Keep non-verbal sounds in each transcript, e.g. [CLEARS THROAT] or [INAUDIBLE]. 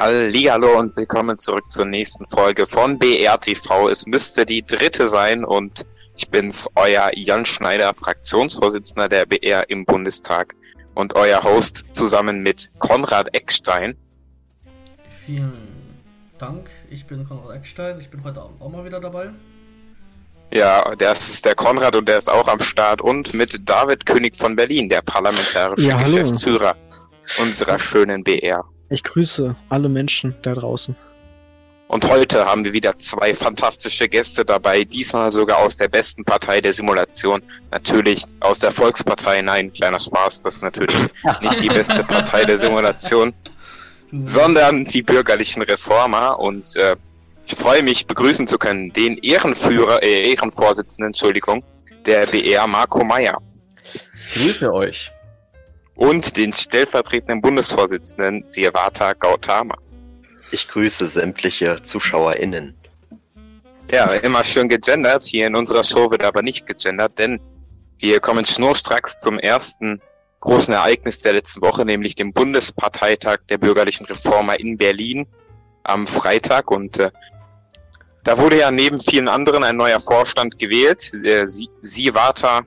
Hallihallo und willkommen zurück zur nächsten Folge von BRTV. Es müsste die dritte sein und ich bin's, euer Jan Schneider, Fraktionsvorsitzender der BR im Bundestag und euer Host zusammen mit Konrad Eckstein. Vielen Dank, ich bin Konrad Eckstein, ich bin heute Abend auch mal wieder dabei. Ja, das ist der Konrad und der ist auch am Start und mit David König von Berlin, der parlamentarische ja, Geschäftsführer unserer schönen BR. Ich grüße alle Menschen da draußen. Und heute haben wir wieder zwei fantastische Gäste dabei, diesmal sogar aus der besten Partei der Simulation. Natürlich aus der Volkspartei. Nein, kleiner Spaß, das ist natürlich [LAUGHS] nicht die beste Partei der Simulation, sondern die bürgerlichen Reformer. Und äh, ich freue mich, begrüßen zu können den Ehrenführer, äh, Ehrenvorsitzenden, Entschuldigung, der BR Marco Meyer. Grüße euch und den stellvertretenden Bundesvorsitzenden Sirvata Gautama. Ich grüße sämtliche ZuschauerInnen. Ja, immer schön gegendert. Hier in unserer Show wird aber nicht gegendert, denn wir kommen schnurstracks zum ersten großen Ereignis der letzten Woche, nämlich dem Bundesparteitag der bürgerlichen Reformer in Berlin am Freitag. Und äh, da wurde ja neben vielen anderen ein neuer Vorstand gewählt. Der Sivata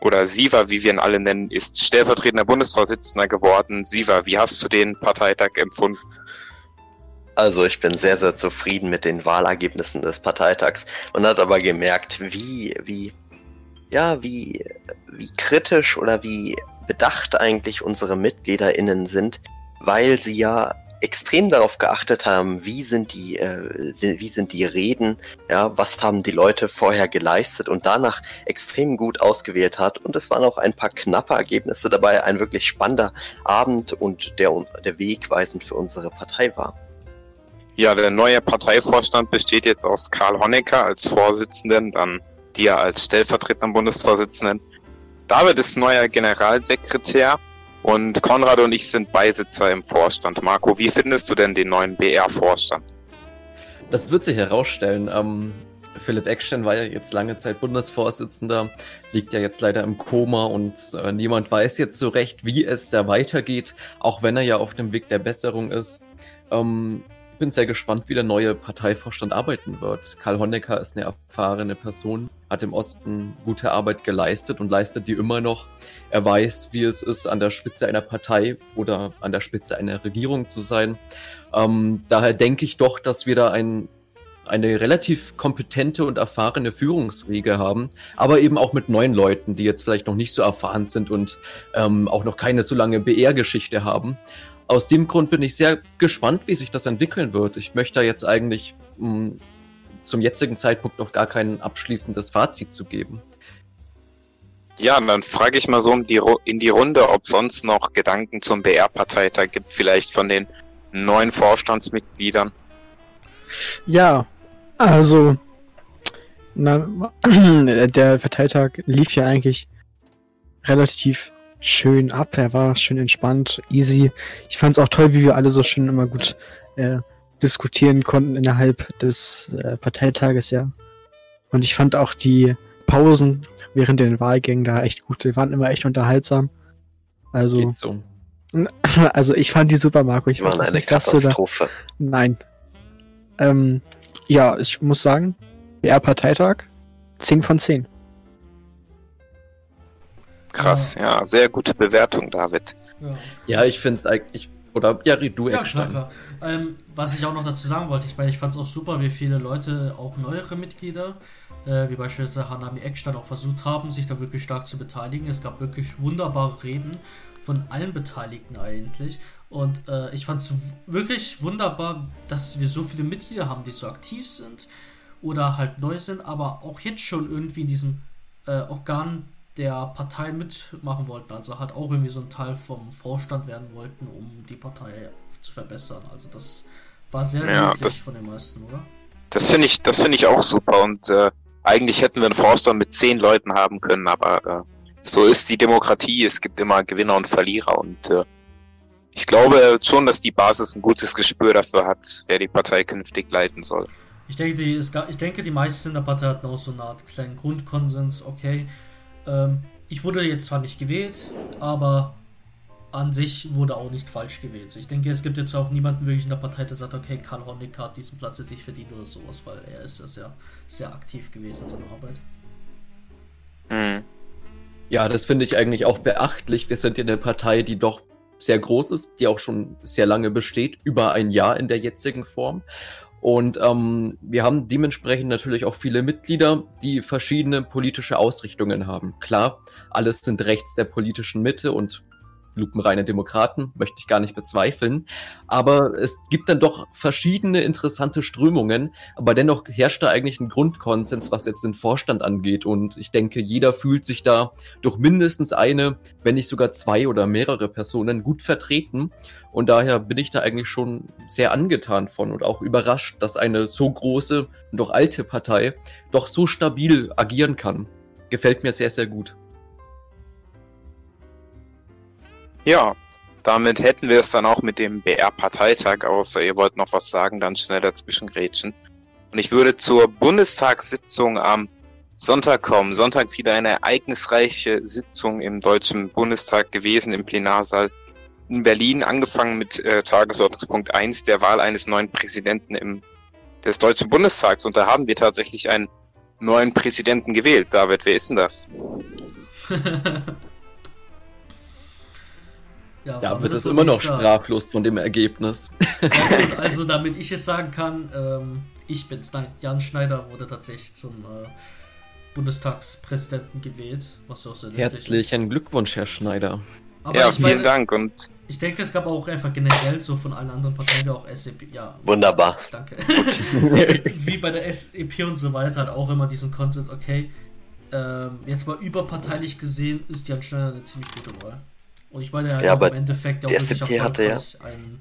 oder Siva, wie wir ihn alle nennen, ist stellvertretender Bundesvorsitzender geworden. Siva, wie hast du den Parteitag empfunden? Also ich bin sehr, sehr zufrieden mit den Wahlergebnissen des Parteitags. Man hat aber gemerkt, wie, wie, ja, wie, wie kritisch oder wie bedacht eigentlich unsere MitgliederInnen sind, weil sie ja extrem darauf geachtet haben, wie sind die, äh, wie sind die Reden, ja, was haben die Leute vorher geleistet und danach extrem gut ausgewählt hat. Und es waren auch ein paar knappe Ergebnisse dabei, ein wirklich spannender Abend und der, der wegweisend für unsere Partei war. Ja, der neue Parteivorstand besteht jetzt aus Karl Honecker als Vorsitzenden, dann dir als stellvertretender Bundesvorsitzenden. David ist neuer Generalsekretär und Konrad und ich sind Beisitzer im Vorstand. Marco, wie findest du denn den neuen BR-Vorstand? Das wird sich herausstellen. Ähm, Philipp Eckstein war ja jetzt lange Zeit Bundesvorsitzender, liegt ja jetzt leider im Koma und äh, niemand weiß jetzt so recht, wie es da weitergeht, auch wenn er ja auf dem Weg der Besserung ist. Ähm, bin sehr gespannt, wie der neue Parteivorstand arbeiten wird. Karl Honecker ist eine erfahrene Person, hat im Osten gute Arbeit geleistet und leistet die immer noch. Er weiß, wie es ist, an der Spitze einer Partei oder an der Spitze einer Regierung zu sein. Ähm, daher denke ich doch, dass wir da ein, eine relativ kompetente und erfahrene Führungsriege haben, aber eben auch mit neuen Leuten, die jetzt vielleicht noch nicht so erfahren sind und ähm, auch noch keine so lange BR-Geschichte haben aus dem Grund bin ich sehr gespannt, wie sich das entwickeln wird. Ich möchte jetzt eigentlich mh, mm, zum jetzigen Zeitpunkt noch gar kein abschließendes Fazit zu geben. Ja, dann frage ich mal so in die, in die Runde, ob sonst noch Gedanken zum BR-Parteitag gibt, vielleicht von den neuen Vorstandsmitgliedern. Ja, also na, [CLEARS THROAT] der Parteitag lief ja eigentlich relativ schön ab. Er war schön entspannt, easy. Ich fand es auch toll, wie wir alle so schön immer gut äh, diskutieren konnten innerhalb des äh, Parteitages, ja. Und ich fand auch die Pausen während den Wahlgängen da echt gut. Die waren immer echt unterhaltsam. Also. Geht so. [LAUGHS] Also ich fand die super, Marco. Ich die waren eine Katastrophe. Da... Nein. Ähm, ja, ich muss sagen, BR-Parteitag 10 von 10. Krass, ja, sehr gute Bewertung, David. Ja, ja ich finde es eigentlich. Oder ja, du ja, klar, klar. Ähm, was ich auch noch dazu sagen wollte, ich meine, ich fand es auch super, wie viele Leute, auch neuere Mitglieder, äh, wie beispielsweise Hanami Eckstein, auch versucht haben, sich da wirklich stark zu beteiligen. Es gab wirklich wunderbare Reden von allen Beteiligten eigentlich. Und äh, ich fand es wirklich wunderbar, dass wir so viele Mitglieder haben, die so aktiv sind oder halt neu sind, aber auch jetzt schon irgendwie in diesem äh, Organ der Parteien mitmachen wollten. Also hat auch irgendwie so ein Teil vom Vorstand werden wollten, um die Partei zu verbessern. Also das war sehr ja, das, von den meisten, oder? Das finde ich, das finde ich auch super und äh, eigentlich hätten wir einen Vorstand mit zehn Leuten haben können, aber äh, so ist die Demokratie. Es gibt immer Gewinner und Verlierer und äh, ich glaube schon, dass die Basis ein gutes Gespür dafür hat, wer die Partei künftig leiten soll. Ich denke, die, ich denke, die meisten in der Partei hatten auch so eine Art kleinen Grundkonsens, okay, ähm, ich wurde jetzt zwar nicht gewählt, aber an sich wurde auch nicht falsch gewählt. Ich denke, es gibt jetzt auch niemanden wirklich in der Partei, der sagt, okay, Karl Honecker hat diesen Platz jetzt nicht verdient oder sowas, weil er ist ja sehr, sehr aktiv gewesen in seiner Arbeit. Mhm. Ja, das finde ich eigentlich auch beachtlich. Wir sind ja eine Partei, die doch sehr groß ist, die auch schon sehr lange besteht, über ein Jahr in der jetzigen Form. Und ähm, wir haben dementsprechend natürlich auch viele Mitglieder, die verschiedene politische Ausrichtungen haben. Klar, alles sind rechts der politischen Mitte und lupenreine Demokraten, möchte ich gar nicht bezweifeln. Aber es gibt dann doch verschiedene interessante Strömungen, aber dennoch herrscht da eigentlich ein Grundkonsens, was jetzt den Vorstand angeht. Und ich denke, jeder fühlt sich da durch mindestens eine, wenn nicht sogar zwei oder mehrere Personen gut vertreten. Und daher bin ich da eigentlich schon sehr angetan von und auch überrascht, dass eine so große und doch alte Partei doch so stabil agieren kann. Gefällt mir sehr, sehr gut. Ja, damit hätten wir es dann auch mit dem BR-Parteitag, außer ihr wollt noch was sagen, dann schnell dazwischen grätschen. Und ich würde zur Bundestagssitzung am Sonntag kommen. Sonntag wieder eine ereignisreiche Sitzung im Deutschen Bundestag gewesen, im Plenarsaal in Berlin, angefangen mit äh, Tagesordnungspunkt 1 der Wahl eines neuen Präsidenten im, des Deutschen Bundestags. Und da haben wir tatsächlich einen neuen Präsidenten gewählt. David, wer ist denn das? [LAUGHS] Ja, da wird es immer noch sprachlos von dem Ergebnis. Ja, [LAUGHS] also damit ich es sagen kann, ähm, ich bin's. Nein, Jan Schneider wurde tatsächlich zum äh, Bundestagspräsidenten gewählt. Was auch sehr Herzlichen Glückwunsch, Herr Schneider. Aber ja, vielen meine, Dank. Und ich denke, es gab auch einfach generell so von allen anderen Parteien, wie auch SEP. Ja, wunderbar. Danke. [LAUGHS] wie bei der SEP und so weiter, hat auch immer diesen Konsens, okay, ähm, jetzt mal überparteilich gesehen, ist Jan Schneider eine ziemlich gute Wahl. Und ich meine, ja, aber im Endeffekt auch die SCP hatte ja, ein,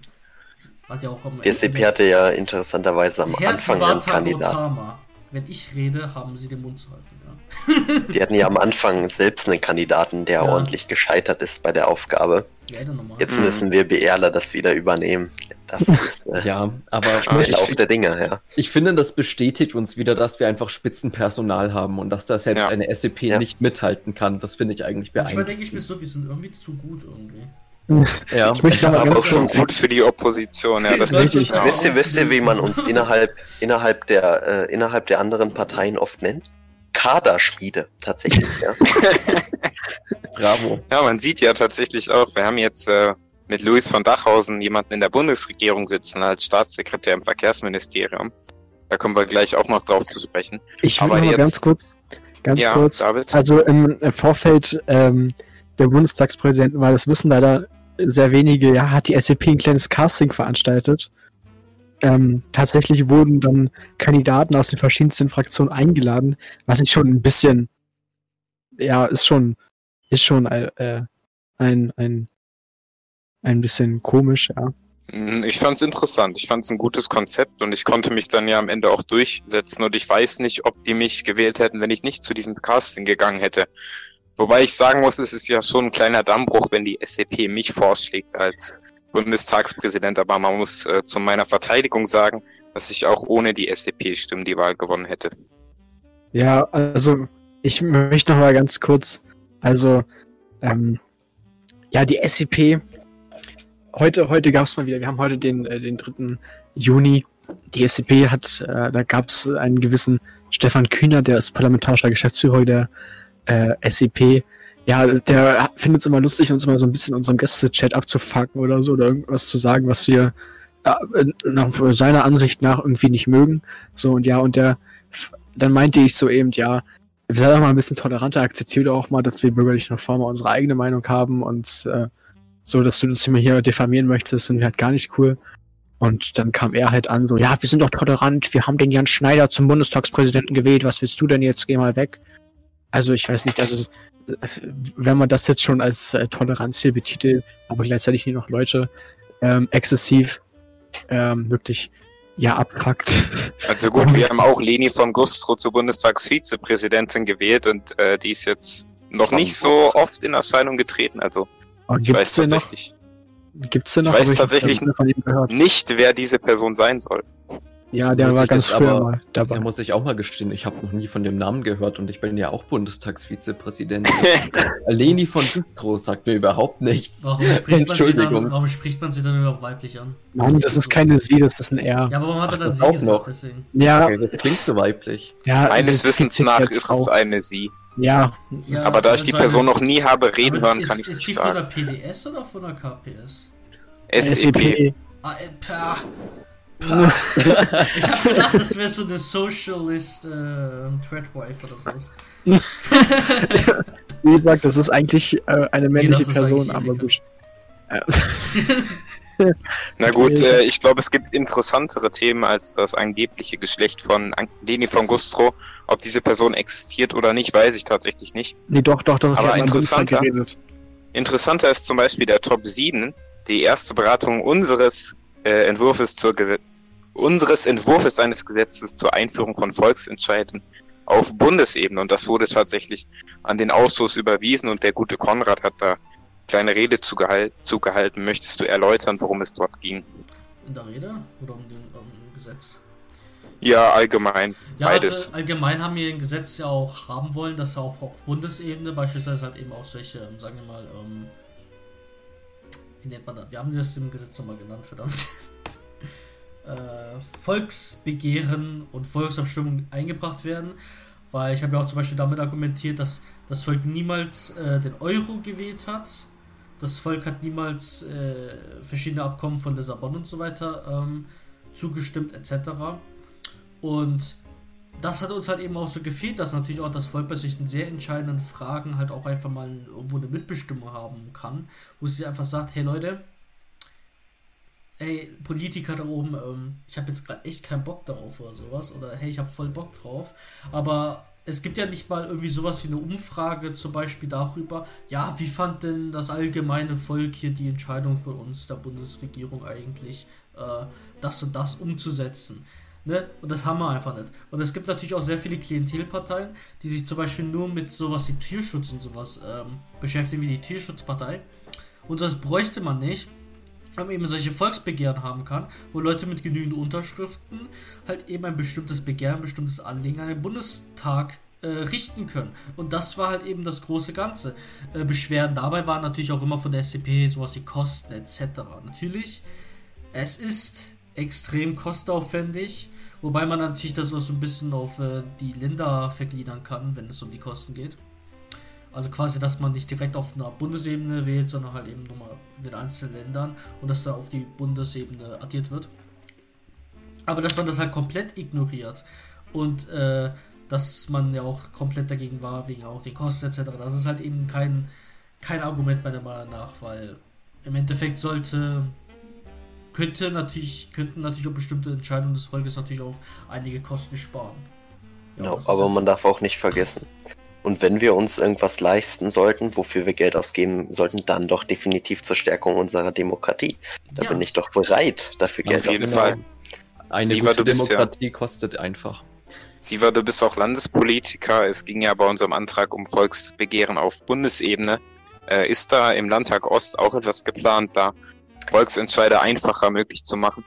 hat ja auch Die SCP hatte ja interessanterweise am Herz Anfang einen Kandidaten. Wenn ich rede, haben sie den Mund zu halten. Ja. [LAUGHS] die hatten ja am Anfang selbst einen Kandidaten, der ja. ordentlich gescheitert ist bei der Aufgabe. Jetzt müssen wir BRler das wieder übernehmen. Das [LAUGHS] ist äh, ja, aber [LAUGHS] ich, auf der Dinge, ja. Ich finde, das bestätigt uns wieder, dass wir einfach Spitzenpersonal haben und dass da selbst ja. eine SCP ja. nicht mithalten kann. Das finde ich eigentlich beeindruckend. Manchmal denke ich mir so, wir sind irgendwie zu gut irgendwie. Ja, ich möchte das aber auch schon gut für die Opposition. Ja, das denke ich. Wisst ihr, wisst ihr, wie man uns [LAUGHS] innerhalb, innerhalb, der, äh, innerhalb der anderen Parteien oft nennt? Kaderschmiede, tatsächlich, ja. Bravo. Ja, man sieht ja tatsächlich auch, wir haben jetzt äh, mit Luis von Dachhausen jemanden in der Bundesregierung sitzen als Staatssekretär im Verkehrsministerium. Da kommen wir gleich auch noch drauf zu sprechen. Ich will mal ganz kurz, ganz ja, kurz. David? Also im Vorfeld ähm, der Bundestagspräsidenten war das Wissen leider sehr wenige. Ja, hat die SEP ein kleines Casting veranstaltet. Ähm, tatsächlich wurden dann Kandidaten aus den verschiedensten Fraktionen eingeladen, was ich schon ein bisschen, ja, ist schon, ist schon äh, ein, ein ein bisschen komisch, ja. Mhm, ich fand es interessant. Ich fand es ein gutes Konzept und ich konnte mich dann ja am Ende auch durchsetzen und ich weiß nicht, ob die mich gewählt hätten, wenn ich nicht zu diesem Casting gegangen hätte. Wobei ich sagen muss, es ist ja schon ein kleiner Dammbruch, wenn die SCP mich vorschlägt als Bundestagspräsident, aber man muss äh, zu meiner Verteidigung sagen, dass ich auch ohne die SCP-Stimmen die Wahl gewonnen hätte. Ja, also ich möchte noch mal ganz kurz, also ähm, ja, die SCP heute, heute gab es mal wieder, wir haben heute den, äh, den 3. Juni. Die SCP hat, äh, da gab es einen gewissen Stefan Kühner, der ist parlamentarischer Geschäftsführer der äh, SCP. Ja, der findet es immer lustig, uns immer so ein bisschen in unserem Gäste-Chat abzufacken oder so, oder irgendwas zu sagen, was wir äh, nach seiner Ansicht nach irgendwie nicht mögen. So, und ja, und der, dann meinte ich so eben, ja, sind doch mal ein bisschen toleranter, akzeptiert auch mal, dass wir bürgerlich noch Form unsere eigene Meinung haben und äh, so, dass du uns immer hier diffamieren möchtest, sind wir halt gar nicht cool. Und dann kam er halt an, so, ja, wir sind doch tolerant, wir haben den Jan Schneider zum Bundestagspräsidenten gewählt, was willst du denn jetzt, geh mal weg. Also ich weiß nicht, also wenn man das jetzt schon als äh, Toleranz hier betitelt, aber gleichzeitig nicht noch Leute ähm, exzessiv ähm, wirklich ja abfuckt. Also gut, wir [LAUGHS] haben auch Leni von Gustro zur Bundestagsvizepräsidentin gewählt und äh, die ist jetzt noch nicht so oft in Erscheinung getreten, also aber ich weiß tatsächlich. Noch, gibt's denn noch? Ich weiß tatsächlich nicht, wer diese Person sein soll. Ja, der Muss war ganz früher aber- mal dabei. Da muss ich auch mal gestehen, ich habe noch nie von dem Namen gehört und ich bin ja auch Bundestagsvizepräsident. [LAUGHS] Leni von Bistro sagt mir überhaupt nichts. Warum spricht, man sie Entschuldigung. dann, warum spricht man sie dann überhaupt weiblich an? Mann, das ist keine Sie, das ist ein R. Ja, aber warum hat er dann das sie auch gesagt? noch. Deswegen. Ja, Okay, das klingt so weiblich. ja. Meines Wissens nach ist es eine Sie. Ja, Ja, Aber da ich die also Person noch nie habe reden hören, ist, kann ich es Ist nicht die von sagen. der PDS oder von der KPS? SEP. Ah, äh. Ich hab gedacht, das wäre so eine Socialist äh, Threadwife oder sowas. [LAUGHS] wie gesagt, das ist eigentlich äh, eine männliche ist Person, aber gut. [LAUGHS] Na gut, äh, ich glaube, es gibt interessantere Themen als das angebliche Geschlecht von An- Leni von Gustro. Ob diese Person existiert oder nicht, weiß ich tatsächlich nicht. Nee, doch, doch, doch. Aber interessanter. Interessanter ist zum Beispiel der Top 7, die erste Beratung unseres äh, Entwurfs zur Gese unseres Entwurfs eines Gesetzes zur Einführung von Volksentscheiden auf Bundesebene. Und das wurde tatsächlich an den Ausschuss überwiesen und der gute Konrad hat da kleine Rede zugehal zugehalten. Möchtest du erläutern, worum es dort ging? In der Rede oder um den um ein Gesetz? Ja, allgemein. Ja, Beides. Also allgemein haben wir ein Gesetz ja auch haben wollen, dass auch auf Bundesebene beispielsweise halt eben auch solche, ähm, sagen wir mal, ähm, wie nennt man das? Wir haben das im Gesetz nochmal genannt, verdammt. Äh, Volksbegehren und Volksabstimmungen eingebracht werden, weil ich habe ja auch zum Beispiel damit argumentiert, dass das Volk niemals äh, den Euro gewählt hat. Das Volk hat niemals äh, verschiedene Abkommen von Lissabon und so weiter ähm, zugestimmt etc. Und das hat uns halt eben auch so gefehlt, dass natürlich auch das Volk bei solchen sehr entscheidenden Fragen halt auch einfach mal irgendwo eine Mitbestimmung haben kann, wo sie einfach sagt, hey Leute, ey, Politiker da oben, ähm, ich habe jetzt gerade echt keinen Bock darauf oder sowas, oder hey, ich habe voll Bock drauf, aber es gibt ja nicht mal irgendwie sowas wie eine Umfrage zum Beispiel darüber, ja, wie fand denn das allgemeine Volk hier die Entscheidung von uns, der Bundesregierung eigentlich, äh, das und das umzusetzen. Ne? Und das haben wir einfach nicht. Und es gibt natürlich auch sehr viele Klientelparteien, die sich zum Beispiel nur mit sowas wie Tierschutz und sowas ähm, beschäftigen, wie die Tierschutzpartei. Und das bräuchte man nicht, man eben solche Volksbegehren haben kann, wo Leute mit genügend Unterschriften halt eben ein bestimmtes Begehren, ein bestimmtes Anliegen an den Bundestag äh, richten können. Und das war halt eben das große Ganze. Äh, Beschwerden dabei waren natürlich auch immer von der SCP sowas wie Kosten etc. Natürlich, es ist extrem kostenaufwendig, wobei man natürlich das auch so ein bisschen auf äh, die Länder vergliedern kann, wenn es um die Kosten geht. Also quasi, dass man nicht direkt auf einer Bundesebene wählt, sondern halt eben nochmal in den einzelnen Ländern und dass da auf die Bundesebene addiert wird. Aber dass man das halt komplett ignoriert und äh, dass man ja auch komplett dagegen war, wegen auch den Kosten etc., das ist halt eben kein, kein Argument meiner Meinung nach, weil im Endeffekt sollte könnte natürlich, könnten natürlich auch bestimmte Entscheidungen des Volkes natürlich auch einige Kosten sparen. Ja, Genau, aber halt man darf auch nicht vergessen. Und wenn wir uns irgendwas leisten sollten, wofür wir Geld ausgeben sollten, dann doch definitiv zur Stärkung unserer Demokratie. Da Ja. bin ich doch bereit, dafür Auf Geld jeden auszugeben. Fall. Eine Siva, gute bist ja- Demokratie kostet einfach. Siva, du bist auch Landespolitiker. Es ging ja bei unserem Antrag um Volksbegehren auf Bundesebene. Äh, ist da im Landtag Ost auch etwas geplant, da Volksentscheide einfacher möglich zu machen?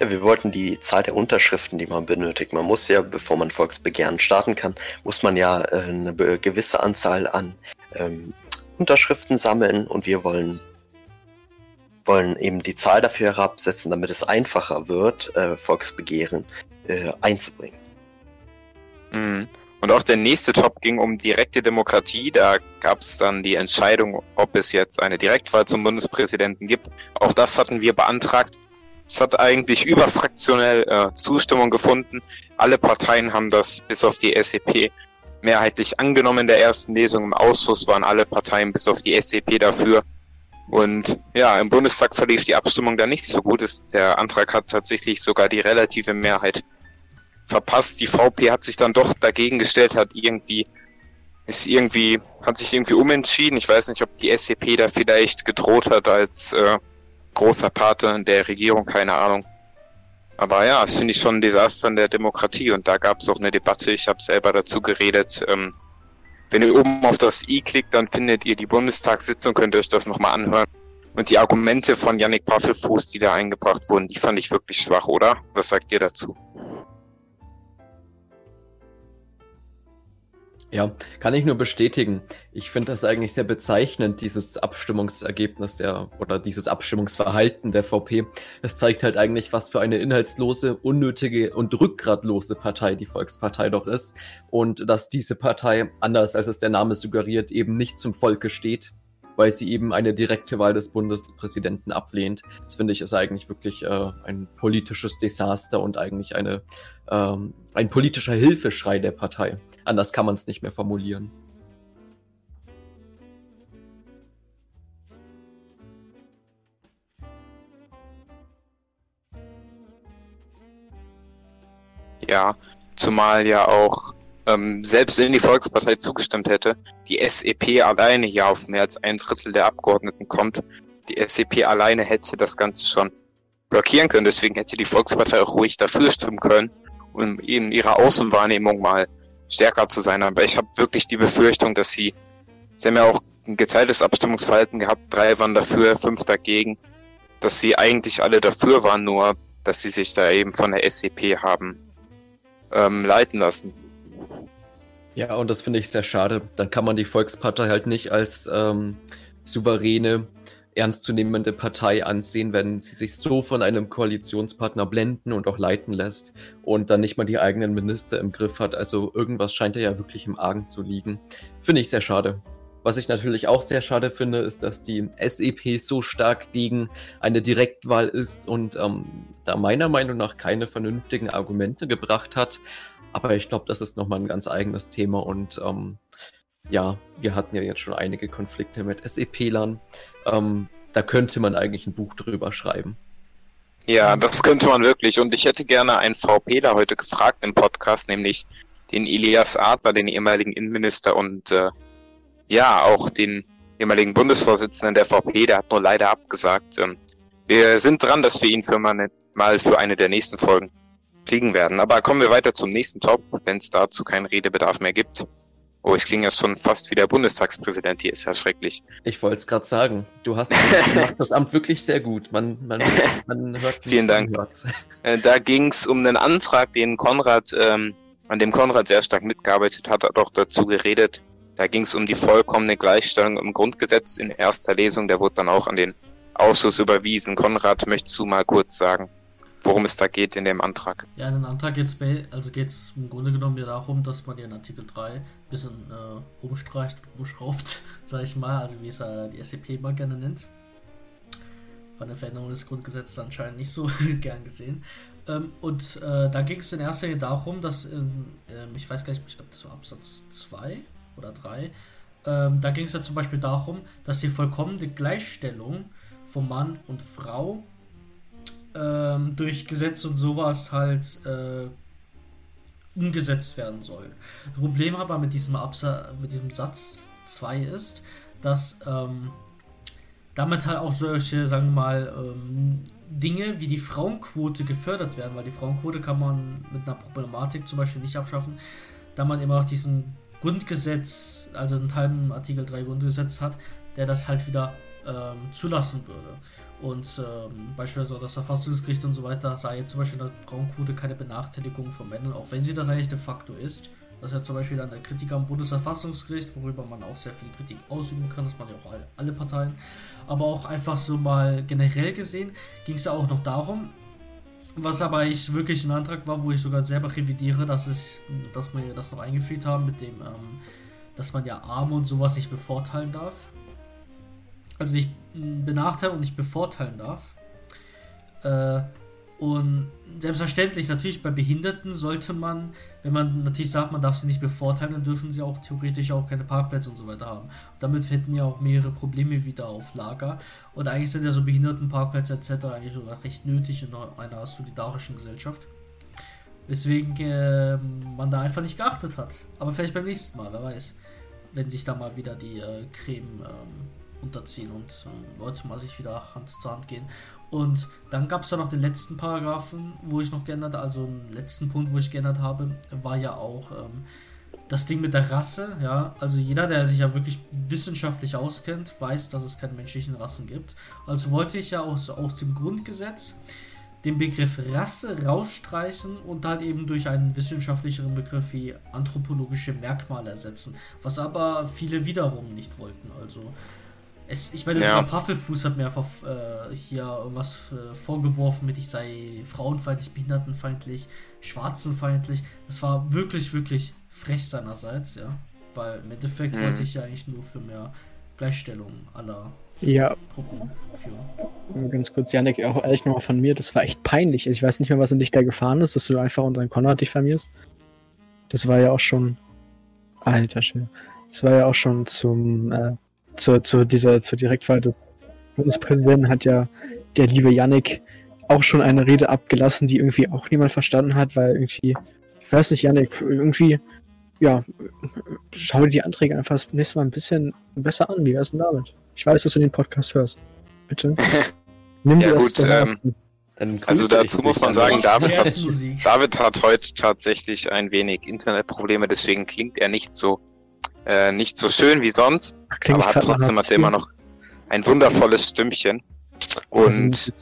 Ja, wir wollten die Zahl der Unterschriften, die man benötigt. Man muss ja, bevor man Volksbegehren starten kann, muss man ja äh, eine gewisse Anzahl an ähm, Unterschriften sammeln und wir wollen wollen eben die Zahl dafür herabsetzen, damit es einfacher wird, äh, Volksbegehren äh, einzubringen. Mhm. Und auch der nächste Top ging um direkte Demokratie. Da gab es dann die Entscheidung, ob es jetzt eine Direktwahl zum Bundespräsidenten gibt. Auch das hatten wir beantragt. Es hat eigentlich überfraktionell äh, Zustimmung gefunden. Alle Parteien haben das bis auf die SEP mehrheitlich angenommen in der ersten Lesung. Im Ausschuss waren alle Parteien bis auf die SEP dafür. Und ja, im Bundestag verlief die Abstimmung dann nicht so gut. Der Antrag hat tatsächlich sogar die relative Mehrheit verpasst. Die VP hat sich dann doch dagegen gestellt, hat irgendwie, ist irgendwie, hat sich irgendwie umentschieden. Ich weiß nicht, ob die SCP da vielleicht gedroht hat als äh, großer Pate der Regierung, keine Ahnung. Aber ja, das finde ich schon ein Desaster in der Demokratie und da gab es auch eine Debatte. Ich habe selber dazu geredet. Ähm, wenn ihr oben auf das i klickt, dann findet ihr die Bundestagssitzung, könnt ihr euch das nochmal anhören, Und die Argumente von Yannick Paffelfuß, die da eingebracht wurden, die fand ich wirklich schwach, oder? Was sagt ihr dazu? Ja, kann ich nur bestätigen. Ich finde das eigentlich sehr bezeichnend, dieses Abstimmungsergebnis der oder dieses Abstimmungsverhalten der VP. Es zeigt halt eigentlich, was für eine inhaltslose, unnötige und rückgratlose Partei die Volkspartei doch ist. Und dass diese Partei, anders als es der Name suggeriert, eben nicht zum Volke steht, weil sie eben eine direkte Wahl des Bundespräsidenten ablehnt. Das finde ich ist eigentlich wirklich äh, ein politisches Desaster und eigentlich eine, ähm, ein politischer Hilfeschrei der Partei. Anders kann man es nicht mehr formulieren. Ja, zumal ja auch ähm, selbst wenn die Volkspartei zugestimmt hätte, die SEP alleine ja auf mehr als ein Drittel der Abgeordneten kommt. Die SEP alleine hätte das Ganze schon blockieren können. Deswegen hätte die Volkspartei auch ruhig dafür stimmen können, um in ihrer Außenwahrnehmung mal stärker zu sein. Aber ich habe wirklich die Befürchtung, dass sie, sie haben ja auch ein geteiltes Abstimmungsverhalten gehabt, drei waren dafür, fünf dagegen, dass sie eigentlich alle dafür waren, nur dass sie sich da eben von der SEP haben ähm, leiten lassen. Ja, und das finde ich sehr schade. Dann kann man die Volkspartei halt nicht als ähm, souveräne, ernstzunehmende Partei ansehen, wenn sie sich so von einem Koalitionspartner blenden und auch leiten lässt und dann nicht mal die eigenen Minister im Griff hat. Also irgendwas scheint ja wirklich im Argen zu liegen. Finde ich sehr schade. Was ich natürlich auch sehr schade finde, ist, dass die SEP so stark gegen eine Direktwahl ist und ähm, da meiner Meinung nach keine vernünftigen Argumente gebracht hat. Aber ich glaube, das ist nochmal ein ganz eigenes Thema und ähm, ja, wir hatten ja jetzt schon einige Konflikte mit SEP-Lern. Ähm, da könnte man eigentlich ein Buch drüber schreiben. Ja, das könnte man wirklich. Und ich hätte gerne einen VPler heute gefragt im Podcast, nämlich den Elias Adler, den ehemaligen Innenminister und äh, ja, auch den ehemaligen Bundesvorsitzenden der VP, der hat nur leider abgesagt. Ähm, wir sind dran, dass wir ihn für mal, mal für eine der nächsten Folgen kriegen werden. Aber kommen wir weiter zum nächsten Top, wenn es dazu keinen Redebedarf mehr gibt. Oh, ich klinge ja schon fast wie der Bundestagspräsident hier, ist ja schrecklich. Ich wollte es gerade sagen. Du hast [LAUGHS] das Amt wirklich sehr gut. Man, man, man hört [LAUGHS] Vielen Dank. Äh, da ging es um einen Antrag, den Konrad, ähm, an dem Konrad sehr stark mitgearbeitet hat, hat auch dazu geredet. Da ging es um die vollkommene Gleichstellung im Grundgesetz in erster Lesung. Der wurde dann auch an den Ausschuss überwiesen. Konrad, möchtest du mal kurz sagen? Worum es da geht in dem Antrag. Ja, in dem Antrag geht es also geht's im Grunde genommen ja darum, dass man ja in Artikel 3 ein bisschen äh, umstreicht, umschraubt, [LAUGHS] sag ich mal, also wie es äh, die SCP immer gerne nennt. Bei der Veränderung des Grundgesetzes anscheinend nicht so [LAUGHS] gern gesehen. Ähm, und äh, da ging es in erster Linie darum, dass, in, ähm, ich weiß gar nicht, ich glaube, das war Absatz 2 oder 3, ähm, da ging es ja zum Beispiel darum, dass die vollkommene Gleichstellung von Mann und Frau ähm, durch Gesetz und sowas halt äh, umgesetzt werden soll. Das Problem aber mit diesem, Absa mit diesem Satz 2 ist, dass ähm, damit halt auch solche, sagen wir mal, ähm, Dinge wie die Frauenquote gefördert werden, weil die Frauenquote kann man mit einer Problematik zum Beispiel nicht abschaffen, da man immer noch diesen Grundgesetz, also einen Teil Artikel 3 Grundgesetz hat, der das halt wieder ähm, zulassen würde. Und ähm, beispielsweise das Verfassungsgericht und so weiter sah jetzt zum Beispiel in der Frauenquote keine Benachteiligung von Männern, auch wenn sie das eigentlich de facto ist. Das ist ja zum Beispiel dann der Kritik am Bundesverfassungsgericht, worüber man auch sehr viel Kritik ausüben kann, das man ja auch alle, alle Parteien. Aber auch einfach so mal generell gesehen ging es ja auch noch darum, was aber ich wirklich ein Antrag war, wo ich sogar selber revidiere, dass, es, dass wir das noch eingeführt haben mit dem, ähm, dass man ja Arme und sowas nicht bevorteilen darf also nicht benachteiligen und nicht bevorteilen darf. Äh, und selbstverständlich, natürlich bei Behinderten sollte man, wenn man natürlich sagt, man darf sie nicht bevorteilen, dann dürfen sie auch theoretisch auch keine Parkplätze und so weiter haben. Und damit hätten ja auch mehrere Probleme wieder auf Lager. Und eigentlich sind ja so Behindertenparkplätze etc. eigentlich sogar recht nötig in einer solidarischen Gesellschaft. Weswegen äh, man da einfach nicht geachtet hat. Aber vielleicht beim nächsten Mal, wer weiß. Wenn sich da mal wieder die äh, Creme ähm, unterziehen und äh, sich wieder Hand zu Hand gehen. Und dann gab es ja noch den letzten Paragraphen, wo ich noch geändert, also den letzten Punkt, wo ich geändert habe, war ja auch, ähm, das Ding mit der Rasse, ja, also jeder, der sich ja wirklich wissenschaftlich auskennt, weiß, dass es keine menschlichen Rassen gibt. Also wollte ich ja aus, aus dem Grundgesetz den Begriff Rasse rausstreichen und halt eben durch einen wissenschaftlicheren Begriff wie anthropologische Merkmale ersetzen. Was aber viele wiederum nicht wollten. Also, es, ich meine, ja. sogar Puffelfuß hat mir einfach äh, hier irgendwas äh, vorgeworfen mit, ich sei frauenfeindlich, behindertenfeindlich, schwarzenfeindlich. Das war wirklich, wirklich frech seinerseits, ja. Weil im Endeffekt mhm. wollte ich ja eigentlich nur für mehr Gleichstellung aller ja. Gruppen führen. Ganz kurz, Janik, auch ehrlich nochmal von mir, das war echt peinlich. Ich weiß nicht mehr, was in dich da gefahren ist, dass du einfach unter den Konrad diffamierst. Das war ja auch schon. Alter Schwede. Das war ja auch schon zum, äh, zu, zu dieser, zur Direktwahl des Bundespräsidenten hat ja der liebe Yannick auch schon eine Rede abgelassen, die irgendwie auch niemand verstanden hat, weil irgendwie, ich weiß nicht, Yannick, irgendwie ja, schau dir die Anträge einfach das nächste Mal ein bisschen besser an. Wie wär's denn damit? Ich weiß, dass du den Podcast hörst. Bitte. [LAUGHS] Nimm ja, dir das gut, ähm, Also dazu muss man sagen, David hat, David hat heute tatsächlich ein wenig Internetprobleme, deswegen klingt er nicht so äh, nicht so schön wie sonst, Klingt aber hat trotzdem hat er immer noch ein wundervolles Stimmchen. Und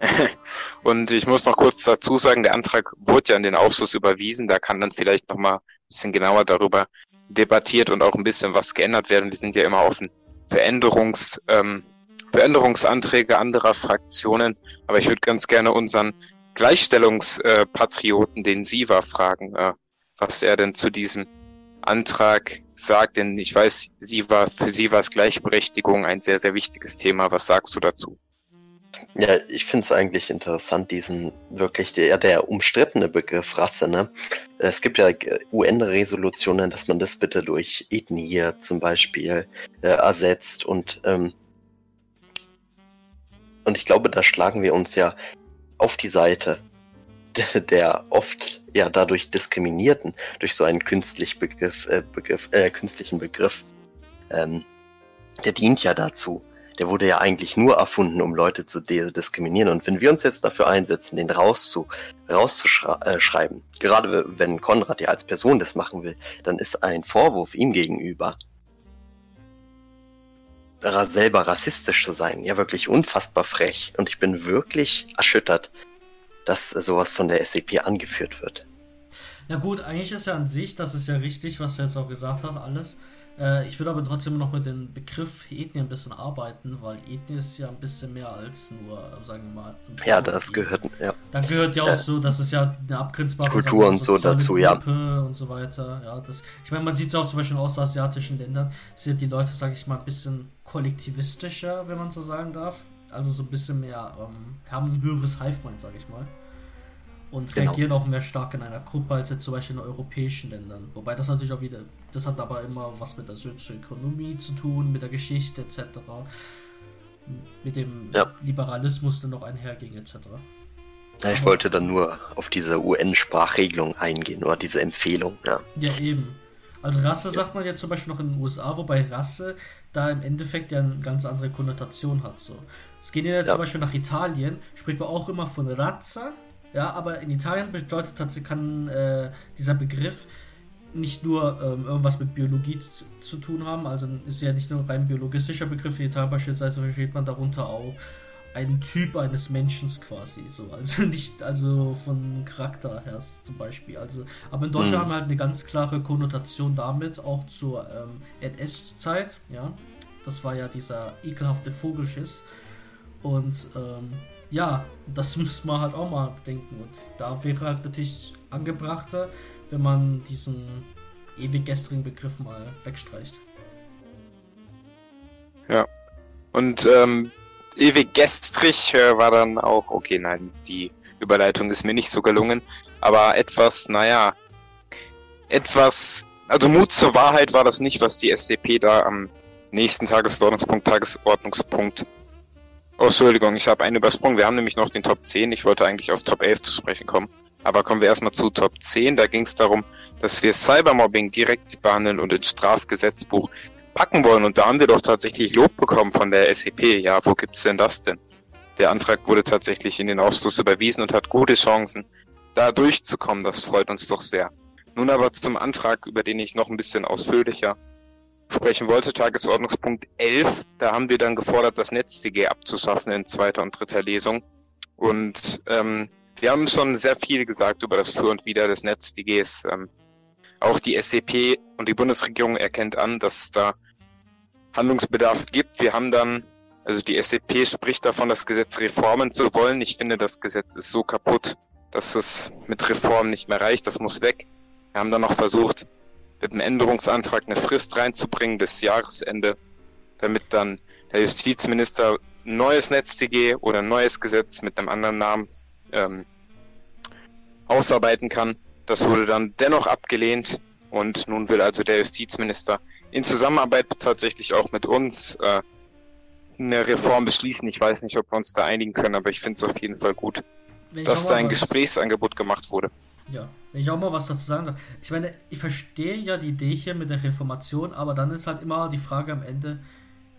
[LAUGHS] und ich muss noch kurz dazu sagen, der Antrag wurde ja in den Ausschuss überwiesen. Da kann dann vielleicht noch mal ein bisschen genauer darüber debattiert und auch ein bisschen was geändert werden. Wir sind ja immer offen für, Änderungs, ähm, für Änderungsanträge anderer Fraktionen. Aber ich würde ganz gerne unseren Gleichstellungspatrioten, äh, den Siva, fragen, äh, was er denn zu diesem Antrag sagt. Denn ich weiß, Siva, für Sie war es Gleichberechtigung ein sehr, sehr wichtiges Thema. Was sagst du dazu? Ja, ich finde es eigentlich interessant, diesen wirklich der, der umstrittene Begriff Rasse. Ne? Es gibt ja UN-Resolutionen, dass man das bitte durch Ethnie zum Beispiel äh, ersetzt und ähm, und ich glaube, da schlagen wir uns ja auf die Seite der, oft ja dadurch diskriminierten durch so einen künstlich Begriff, äh, Begriff, äh, künstlichen Begriff. Ähm, der dient ja dazu, der wurde ja eigentlich nur erfunden, um Leute zu diskriminieren. Und wenn wir uns jetzt dafür einsetzen, den rauszu, rauszuschreiben, äh, gerade wenn Konrad ja als Person das machen will, dann ist ein Vorwurf ihm gegenüber, selber rassistisch zu sein, ja wirklich unfassbar frech. Und ich bin wirklich erschüttert, dass sowas von der SCP angeführt wird. Ja gut, eigentlich ist ja an sich, das ist ja richtig, was du jetzt auch gesagt hast, alles. Äh, ich würde aber trotzdem noch mit dem Begriff Ethnie ein bisschen arbeiten, weil Ethnie ist ja ein bisschen mehr als nur, sagen wir mal. Ja, das gehört, ja. Da gehört ja auch so, das ist ja eine abgrenzbare Kultur mal, und so dazu, Gruppe ja. Und so weiter. Ja, das, ich meine, man sieht es auch zum Beispiel in ostasiatischen Ländern, sind die Leute, sage ich mal, ein bisschen kollektivistischer, wenn man so sagen darf. Also so ein bisschen mehr, ähm, haben ein höheres Hive-Mind, sage ich mal und genau. reagieren auch mehr stark in einer Gruppe als jetzt zum Beispiel in europäischen Ländern. Wobei das natürlich auch wieder, das hat aber immer was mit der Sozioökonomie zu tun, mit der Geschichte etc. Mit dem ja. Liberalismus, der noch einherging etc. Ja, ich aber, wollte dann nur auf diese UN-Sprachregelung eingehen oder diese Empfehlung, ja. Ja, eben. Also Rasse ja. sagt man jetzt zum Beispiel noch in den USA, wobei Rasse da im Endeffekt ja eine ganz andere Konnotation hat. So. Es geht ja, zum Beispiel nach Italien, spricht man auch immer von Razza, ja, aber in Italien bedeutet tatsächlich, kann äh, dieser Begriff nicht nur ähm, irgendwas mit Biologie zu tun haben, also ist ja nicht nur ein rein biologistischer Begriff. In Italien beispielsweise versteht man darunter auch einen Typ eines Menschen quasi, so, also [LAUGHS] nicht, also von Charakter her zum Beispiel. Also, aber in Deutschland mhm. haben wir halt eine ganz klare Konnotation damit, auch zur ähm, NS-Zeit, ja. Das war ja dieser ekelhafte Vogelschiss. Und ähm, ja, das müssen wir halt auch mal bedenken. Und da wäre halt natürlich angebrachter, wenn man diesen ewig gestrigen Begriff mal wegstreicht. Ja. Und ähm, ewig gestrig äh, war dann auch, okay, nein, die Überleitung ist mir nicht so gelungen, aber etwas, naja, etwas, also Mut zur Wahrheit war das nicht, was die SDP da am nächsten Tagesordnungspunkt, Tagesordnungspunkt Oh, Entschuldigung, ich habe einen übersprungen. Wir haben nämlich noch den Top 10. Ich wollte eigentlich auf Top 11 zu sprechen kommen. Aber kommen wir erstmal zu Top 10. Da ging es darum, dass wir Cybermobbing direkt behandeln und ins Strafgesetzbuch packen wollen. Und da haben wir doch tatsächlich Lob bekommen von der SEP. Ja, wo gibt's denn das denn? Der Antrag wurde tatsächlich in den Ausschuss überwiesen und hat gute Chancen, da durchzukommen. Das freut uns doch sehr. Nun aber zum Antrag, über den ich noch ein bisschen ausführlicher sprechen wollte, Tagesordnungspunkt 11. Da haben wir dann gefordert, das NetzDG abzuschaffen in zweiter und dritter Lesung. Und ähm, wir haben schon sehr viel gesagt über das Für und Wider des NetzDGs. Ähm, auch die SCP und die Bundesregierung erkennt an, dass es da Handlungsbedarf gibt. Wir haben dann, also die SCP spricht davon, das Gesetz reformen zu wollen. Ich finde, das Gesetz ist so kaputt, dass es mit Reform nicht mehr reicht. Das muss weg. Wir haben dann noch versucht, mit einem Änderungsantrag eine Frist reinzubringen bis Jahresende, damit dann der Justizminister ein neues NetzDG oder ein neues Gesetz mit einem anderen Namen ähm, ausarbeiten kann. Das wurde dann dennoch abgelehnt und nun will also der Justizminister in Zusammenarbeit tatsächlich auch mit uns äh, eine Reform beschließen. Ich weiß nicht, ob wir uns da einigen können, aber ich finde es auf jeden Fall gut, dass da ein. Gesprächsangebot gemacht wurde. Ja, wenn ich auch mal was dazu sagen darf. Ich meine, ich verstehe ja die Idee hier mit der Reformation, aber dann ist halt immer die Frage am Ende,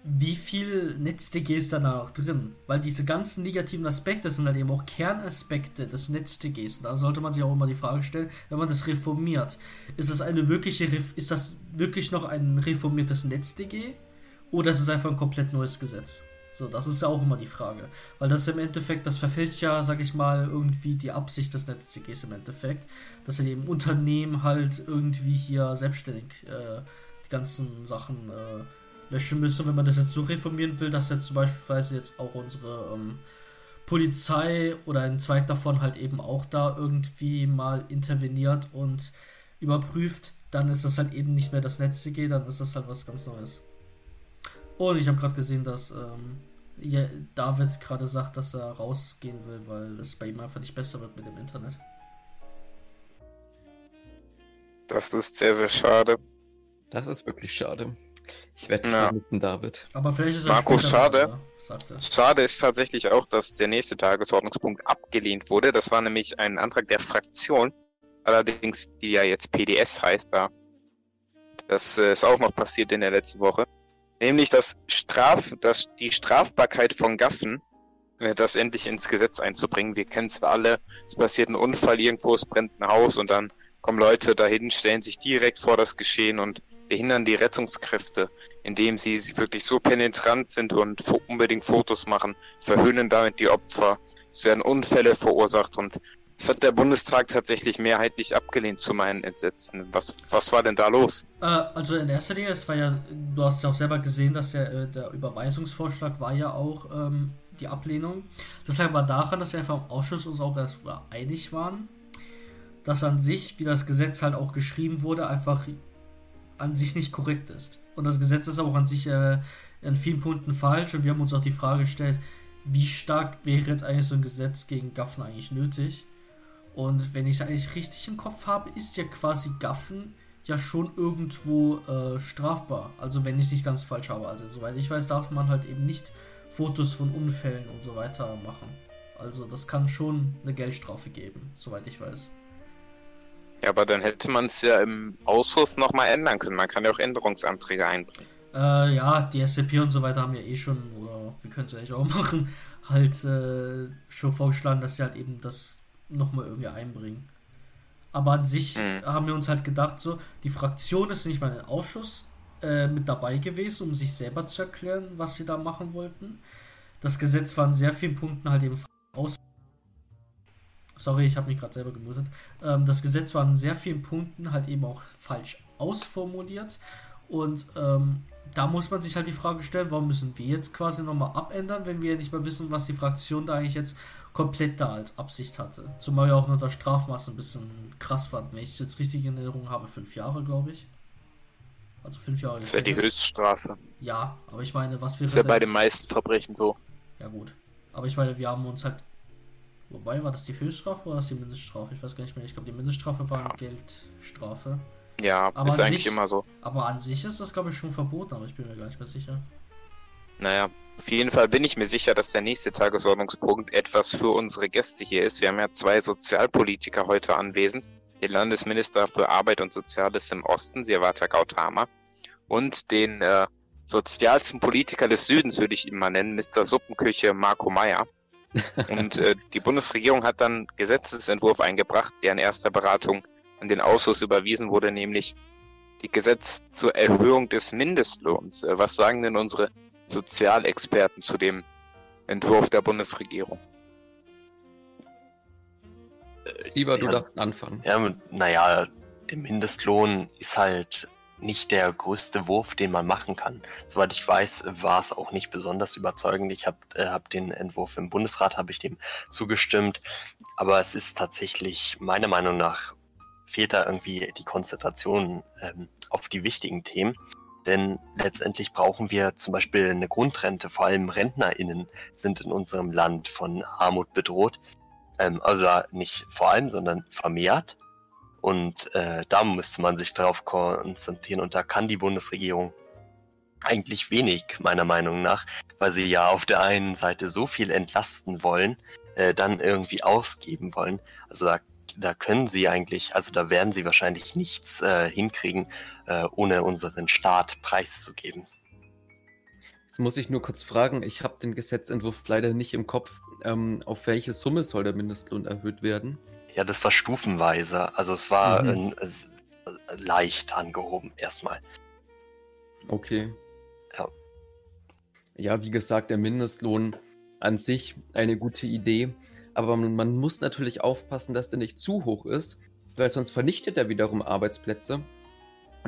wie viel NetzDG ist da noch drin? Weil diese ganzen negativen Aspekte sind halt eben auch Kernaspekte des NetzDGs. Da sollte man sich auch immer die Frage stellen, wenn man das reformiert, ist das eine wirkliche, ist das wirklich noch ein reformiertes NetzDG? Oder ist es einfach ein komplett neues Gesetz? So, das ist ja auch immer die Frage. Weil das im Endeffekt, das verfälscht ja, sag ich mal, irgendwie die Absicht des NetzDGs im Endeffekt. Dass er eben Unternehmen halt irgendwie hier selbstständig äh, die ganzen Sachen äh, löschen müssen, wenn man das jetzt so reformieren will, dass jetzt zum Beispiel jetzt auch unsere ähm, Polizei oder ein Zweig davon halt eben auch da irgendwie mal interveniert und überprüft, dann ist das halt eben nicht mehr das NetzDG, dann ist das halt was ganz Neues. Und ich habe gerade gesehen, dass ähm, David gerade sagt, dass er rausgehen will, weil es bei ihm einfach nicht besser wird mit dem Internet. Das ist sehr, sehr schade. Das ist wirklich schade. Ich werde ja. vermissen, David. Aber vielleicht ist er Markus, schade. Da, schade ist tatsächlich auch, dass der nächste Tagesordnungspunkt abgelehnt wurde. Das war nämlich ein Antrag der Fraktion, allerdings die ja jetzt PDS heißt da. Das äh, ist auch noch passiert in der letzten Woche. Nämlich das Straf, das, die Strafbarkeit von Gaffen, äh, das endlich ins Gesetz einzubringen. Wir kennen es alle. Es passiert ein Unfall irgendwo, es brennt ein Haus und dann kommen Leute dahin, stellen sich direkt vor das Geschehen und behindern die Rettungskräfte, indem sie wirklich so penetrant sind und unbedingt Fotos machen, verhöhnen damit die Opfer. Es werden Unfälle verursacht und das hat der Bundestag tatsächlich mehrheitlich abgelehnt zu meinen Entsetzen. Was, was war denn da los? Äh, also in erster Linie, es war ja, du hast ja auch selber gesehen, dass der, äh, der Überweisungsvorschlag war ja auch ähm, die Ablehnung. Das lag aber daran, dass wir einfach im Ausschuss uns auch erst einig waren, dass an sich, wie das Gesetz halt auch geschrieben wurde, einfach an sich nicht korrekt ist. Und das Gesetz ist auch an sich äh, in vielen Punkten falsch und wir haben uns auch die Frage gestellt, wie stark wäre jetzt eigentlich so ein Gesetz gegen Gaffen eigentlich nötig? Und wenn ich es eigentlich richtig im Kopf habe, ist ja quasi Gaffen ja schon irgendwo äh, strafbar. Also wenn ich es nicht ganz falsch habe. Also soweit ich weiß, darf man halt eben nicht Fotos von Unfällen und so weiter machen. Also das kann schon eine Geldstrafe geben, soweit ich weiß. Ja, aber dann hätte man es ja im Ausschuss nochmal ändern können. Man kann ja auch Änderungsanträge einbringen. Äh, ja, die SCP und so weiter haben ja eh schon, oder wir können es eigentlich auch [LAUGHS] machen, halt äh, schon vorgeschlagen, dass sie halt eben das nochmal irgendwie einbringen. Aber an sich mhm. haben wir uns halt gedacht, so, die Fraktion ist nicht mal im Ausschuss äh, mit dabei gewesen, um sich selber zu erklären, was sie da machen wollten. Das Gesetz war in sehr vielen Punkten halt eben aus Sorry, ich habe mich gerade selber gemutet. Ähm, das Gesetz war in sehr vielen Punkten halt eben auch falsch ausformuliert. Und ähm, da muss man sich halt die Frage stellen, warum müssen wir jetzt quasi nochmal abändern, wenn wir nicht mehr wissen, was die Fraktion da eigentlich jetzt komplett da als Absicht hatte. Zumal wir auch nur das Strafmaß ein bisschen krass fand. Wenn ich es jetzt richtig in Erinnerung habe, fünf Jahre, glaube ich. Also fünf Jahre. Das ist ja die Höchststrafe. Ja, aber ich meine, was wir. Das ist ja bei den meisten Verbrechen so. Ja, gut. Aber ich meine, wir haben uns halt Wobei, war das die Höchststrafe oder war das die Mindeststrafe? Ich weiß gar nicht mehr. Ich glaube, die Mindeststrafe war eine Geldstrafe. Ja, aber ist eigentlich sich, immer so. Aber an sich ist das, glaube ich, schon verboten, aber ich bin mir gar nicht mehr sicher. Naja, auf jeden Fall bin ich mir sicher, dass der nächste Tagesordnungspunkt etwas für unsere Gäste hier ist. Wir haben ja zwei Sozialpolitiker heute anwesend. Den Landesminister für Arbeit und Soziales im Osten, Sirvata Gautama, und den äh, sozialsten Politiker des Südens, würde ich ihn mal nennen, Mr. Suppenküche Marco Meyer. [LAUGHS] Und äh, die Bundesregierung hat dann Gesetzesentwurf eingebracht, der in erster Beratung an den Ausschuss überwiesen wurde, nämlich die Gesetz zur Erhöhung des Mindestlohns. Äh, was sagen denn unsere Sozialexperten zu dem Entwurf der Bundesregierung? Lieber, du ja, darfst anfangen. Ja, naja, der Mindestlohn ist halt nicht der größte Wurf, den man machen kann. Soweit ich weiß, war es auch nicht besonders überzeugend. Ich habe äh, hab den Entwurf im Bundesrat, habe ich dem zugestimmt. Aber es ist tatsächlich meiner Meinung nach fehlt da irgendwie die Konzentration ähm, auf die wichtigen Themen. Denn letztendlich brauchen wir zum Beispiel eine Grundrente. Vor allem RentnerInnen sind in unserem Land von Armut bedroht. Ähm, also nicht vor allem, sondern vermehrt. Und äh, da müsste man sich darauf konzentrieren. Und da kann die Bundesregierung eigentlich wenig, meiner Meinung nach, weil sie ja auf der einen Seite so viel entlasten wollen, äh, dann irgendwie ausgeben wollen. Also da, da können sie eigentlich, also da werden sie wahrscheinlich nichts äh, hinkriegen, äh, ohne unseren Staat preiszugeben. Jetzt muss ich nur kurz fragen, ich habe den Gesetzentwurf leider nicht im Kopf. Ähm, auf welche Summe soll der Mindestlohn erhöht werden? Ja, das war stufenweise. Also es war mhm. äh, leicht angehoben erstmal. Okay. Ja. Ja, wie gesagt, der Mindestlohn an sich eine gute Idee. Aber man, man muss natürlich aufpassen, dass der nicht zu hoch ist, weil sonst vernichtet er wiederum Arbeitsplätze.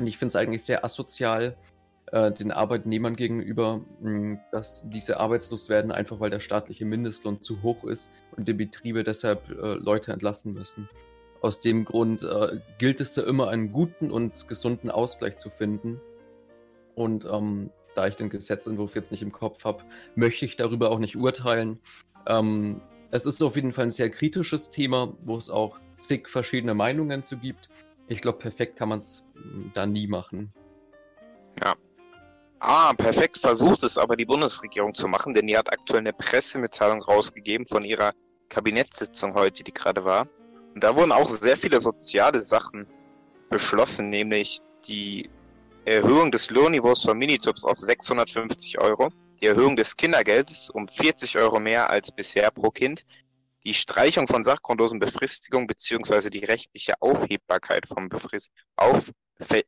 Und ich finde es eigentlich sehr asozial, äh, den Arbeitnehmern gegenüber, mh, dass diese arbeitslos werden, einfach weil der staatliche Mindestlohn zu hoch ist und die Betriebe deshalb äh, Leute entlassen müssen. Aus dem Grund äh, gilt es da immer einen guten und gesunden Ausgleich zu finden. Und ähm, da ich den Gesetzentwurf jetzt nicht im Kopf habe, möchte ich darüber auch nicht urteilen. Ähm, es ist auf jeden Fall ein sehr kritisches Thema, wo es auch zig verschiedene Meinungen zu gibt. Ich glaube, perfekt kann man es da nie machen. Ja, Ah, perfekt versucht es aber die Bundesregierung zu machen, denn die hat aktuell eine Pressemitteilung rausgegeben von ihrer Kabinettssitzung heute, die gerade war. Und da wurden auch sehr viele soziale Sachen beschlossen, nämlich die Erhöhung des Lohnniveaus von Minijobs auf 650 Euro, die Erhöhung des Kindergeldes um 40 Euro mehr als bisher pro Kind, die Streichung von sachgrundlosen Befristigungen beziehungsweise die rechtliche Aufhebbarkeit von Befrist auf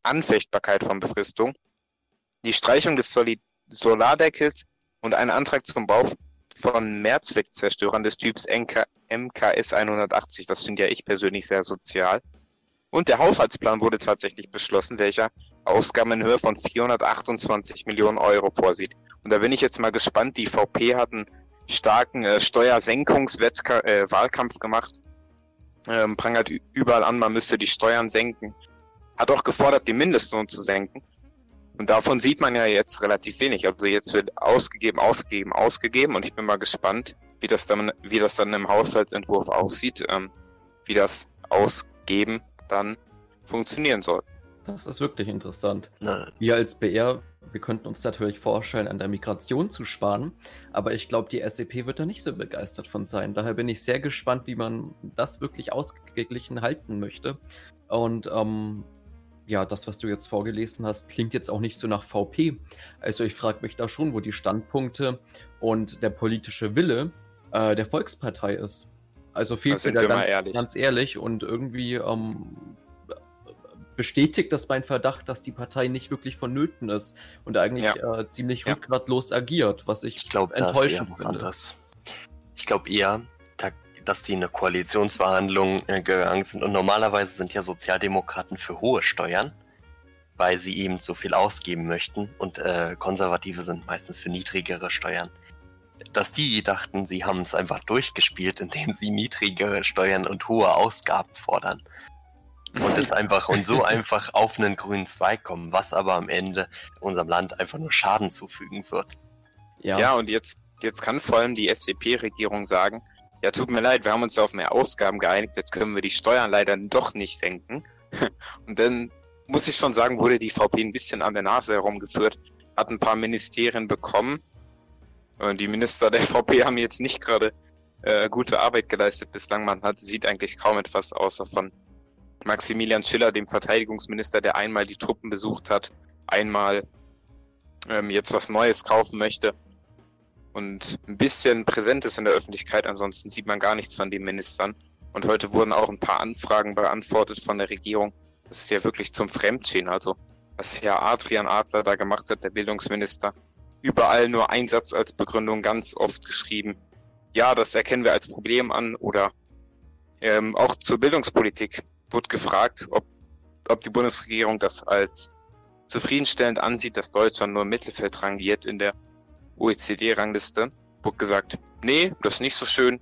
Anfechtbarkeit von Befristung die Streichung des Soli Solardeckels und ein Antrag zum Bau von Mehrzweckzerstörern des Typs MK MKS 180. Das finde ja ich persönlich sehr sozial. Und der Haushaltsplan wurde tatsächlich beschlossen, welcher Ausgaben in Höhe von 428 Millionen Euro vorsieht. Und da bin ich jetzt mal gespannt. Die VP hat einen starken äh, Steuersenkungswahlkampf äh, gemacht. Ähm, prangert überall an, man müsste die Steuern senken. Hat auch gefordert, den Mindestlohn zu senken. Und davon sieht man ja jetzt relativ wenig. Also jetzt wird ausgegeben, ausgegeben, ausgegeben und ich bin mal gespannt, wie das dann, wie das dann im Haushaltsentwurf aussieht, ähm, wie das Ausgeben dann funktionieren soll. Das ist wirklich interessant. Wir als BR, wir könnten uns natürlich vorstellen, an der Migration zu sparen, aber ich glaube, die SEP wird da nicht so begeistert von sein. Daher bin ich sehr gespannt, wie man das wirklich ausgeglichen halten möchte. Und ähm, ja, das, was du jetzt vorgelesen hast, klingt jetzt auch nicht so nach VP. Also ich frage mich da schon, wo die Standpunkte und der politische Wille äh, der Volkspartei ist. Also fehlt mir da ganz ehrlich. ganz ehrlich und irgendwie ähm, bestätigt das mein Verdacht, dass die Partei nicht wirklich vonnöten ist und eigentlich ja. äh, ziemlich ja. rückgratlos agiert, was ich, ich glaub, enttäuschend finde. Anders. Ich glaube eher, dass die in eine Koalitionsverhandlung äh, gegangen sind. Und normalerweise sind ja Sozialdemokraten für hohe Steuern, weil sie eben so viel ausgeben möchten. Und äh, Konservative sind meistens für niedrigere Steuern. Dass die dachten, sie haben es einfach durchgespielt, [LAUGHS] indem sie niedrigere Steuern und hohe Ausgaben fordern. Und es einfach und so einfach auf einen grünen Zweig kommen, was aber am Ende unserem Land einfach nur Schaden zufügen wird. Ja, ja und jetzt, jetzt kann vor allem die SCP-Regierung sagen, ja, tut mir leid, wir haben uns ja auf mehr Ausgaben geeinigt, jetzt können wir die Steuern leider doch nicht senken. [LAUGHS] Und dann muss ich schon sagen, wurde die VP ein bisschen an der Nase herumgeführt, hat ein paar Ministerien bekommen. Und die Minister der VP haben jetzt nicht gerade äh, gute Arbeit geleistet bislang. Man hat, sieht eigentlich kaum etwas außer von Maximilian Schiller, dem Verteidigungsminister, der einmal die Truppen besucht hat, einmal ähm, jetzt was Neues kaufen möchte und ein bisschen präsent ist in der Öffentlichkeit. Ansonsten sieht man gar nichts von den Ministern. Und heute wurden auch ein paar Anfragen beantwortet von der Regierung. Das ist ja wirklich zum Fremdschehen. Also, was Herr Adrian Adler da gemacht hat, der Bildungsminister, überall nur ein Satz als Begründung ganz oft geschrieben. Ja, das erkennen wir als Problem an. Oder ähm, auch zur Bildungspolitik wurde gefragt, ob, ob die Bundesregierung das als zufriedenstellend ansieht, dass Deutschland nur im Mittelfeld rangiert in der OECD-Rangliste. Wurde gesagt, nee, das ist nicht so schön,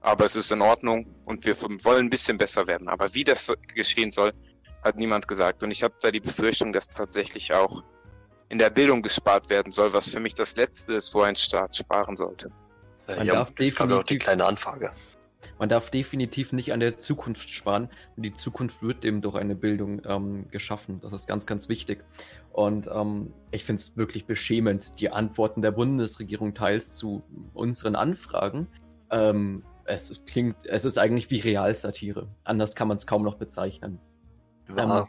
aber es ist in Ordnung und wir wollen ein bisschen besser werden. Aber wie das geschehen soll, hat niemand gesagt. Und ich habe da die Befürchtung, dass tatsächlich auch in der Bildung gespart werden soll, was für mich das Letzte ist, wo ein Staat sparen sollte. Man ja, darf definitiv auch die kleine Anfrage. Man darf definitiv nicht an der Zukunft sparen. Und die Zukunft wird eben durch eine Bildung ähm, geschaffen. Das ist ganz, ganz wichtig. Und ähm, ich finde es wirklich beschämend, die Antworten der Bundesregierung teils zu unseren Anfragen. Ähm, es ist, klingt, es ist eigentlich wie Realsatire. Anders kann man es kaum noch bezeichnen. Ja. Ähm,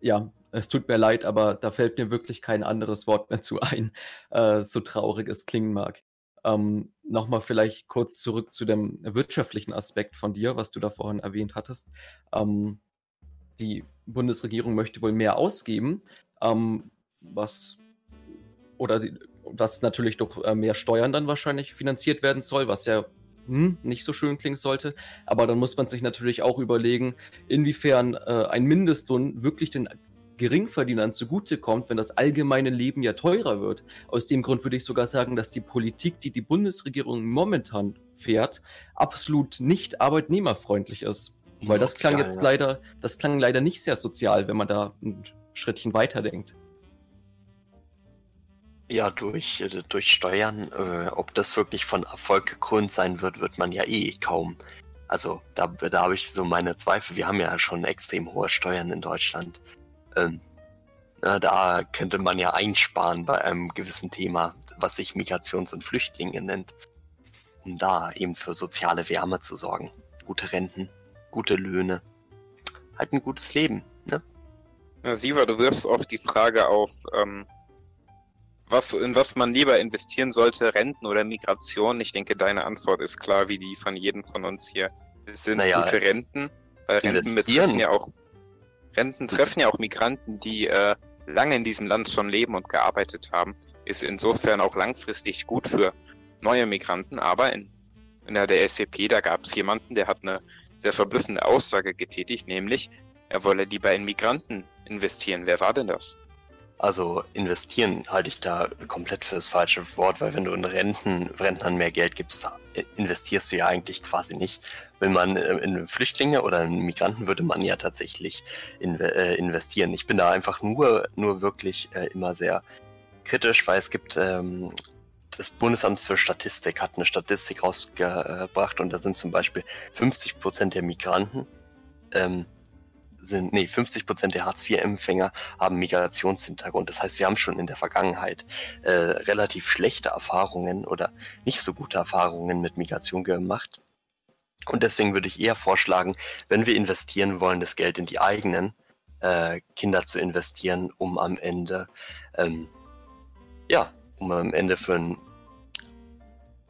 ja, es tut mir leid, aber da fällt mir wirklich kein anderes Wort mehr zu ein, äh, so traurig es klingen mag. Ähm, Nochmal vielleicht kurz zurück zu dem wirtschaftlichen Aspekt von dir, was du da vorhin erwähnt hattest. Ähm, die Bundesregierung möchte wohl mehr ausgeben, ähm, was oder die, was natürlich durch äh, mehr Steuern dann wahrscheinlich finanziert werden soll, was ja hm, nicht so schön klingen sollte. Aber dann muss man sich natürlich auch überlegen, inwiefern äh, ein Mindestlohn wirklich den Geringverdienern zugutekommt, wenn das allgemeine Leben ja teurer wird. Aus dem Grund würde ich sogar sagen, dass die Politik, die die Bundesregierung momentan fährt, absolut nicht arbeitnehmerfreundlich ist. Weil das klang jetzt leider, das klang leider nicht sehr sozial, wenn man da ein Schrittchen weiterdenkt. Ja, durch, äh, durch Steuern, äh, ob das wirklich von Erfolg gekrönt sein wird, wird man ja eh kaum. Also da, da habe ich so meine Zweifel. Wir haben ja schon extrem hohe Steuern in Deutschland. Ähm, na, da könnte man ja einsparen bei einem gewissen Thema, was sich Migrations- und Flüchtlinge nennt, um da eben für soziale Wärme zu sorgen. Gute Renten, gute Löhne, halt ein gutes Leben. Ne? Ja, Siva, du wirfst oft die Frage auf, ähm, was, in was man lieber investieren sollte, Renten oder Migration. Ich denke, deine Antwort ist klar, wie die von jedem von uns hier. Es sind naja, gute Renten, weil Renten betreffen ja auch Renten treffen ja auch Migranten, die äh, lange in diesem Land schon leben und gearbeitet haben. Ist insofern auch langfristig gut für neue Migranten. Aber in, in der, SCP, da gab es jemanden, der hat eine sehr verblüffende Aussage getätigt, nämlich er wolle lieber in Migranten investieren. Wer war denn das? Also investieren halte ich da komplett für das falsche Wort, weil wenn du in Renten, Rentnern mehr Geld gibst, investierst du ja eigentlich quasi nicht. Wenn man äh, in Flüchtlinge oder in Migranten würde man ja tatsächlich äh, investieren. Ich bin da einfach nur, nur wirklich äh, immer sehr kritisch, weil es gibt ähm, das Bundesamt für Statistik hat eine Statistik rausgebracht und da sind zum Beispiel 50 Prozent der Migranten ähm, sind, nee, 50 Prozent der Hartz-IV-Empfänger haben Migrationshintergrund. Das heißt, wir haben schon in der Vergangenheit äh, relativ schlechte Erfahrungen oder nicht so gute Erfahrungen mit Migration gemacht. Und deswegen würde ich eher vorschlagen, wenn wir investieren wollen, das Geld in die eigenen äh, Kinder zu investieren, um am Ende, ähm, ja, um am Ende für ein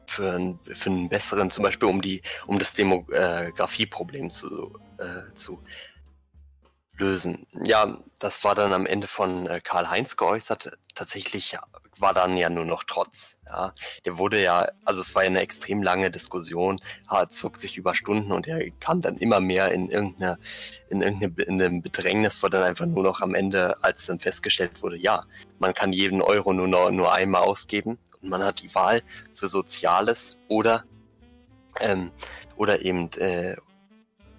für, ein, für einen besseren, zum Beispiel um die, um das Demografieproblem zu, äh, zu lösen. Ja, das war dann am Ende von äh, Karl-Heinz geäußert. Tatsächlich war dann ja nur noch Trotz. Ja, der wurde ja, also es war ja eine extrem lange Diskussion, zog sich über Stunden und er kam dann immer mehr in irgendeine, in irgendeine in einem Bedrängnis, wo dann einfach nur noch am Ende, als dann festgestellt wurde, ja, man kann jeden Euro nur noch, nur einmal ausgeben und man hat die Wahl für Soziales oder ähm, oder eben äh,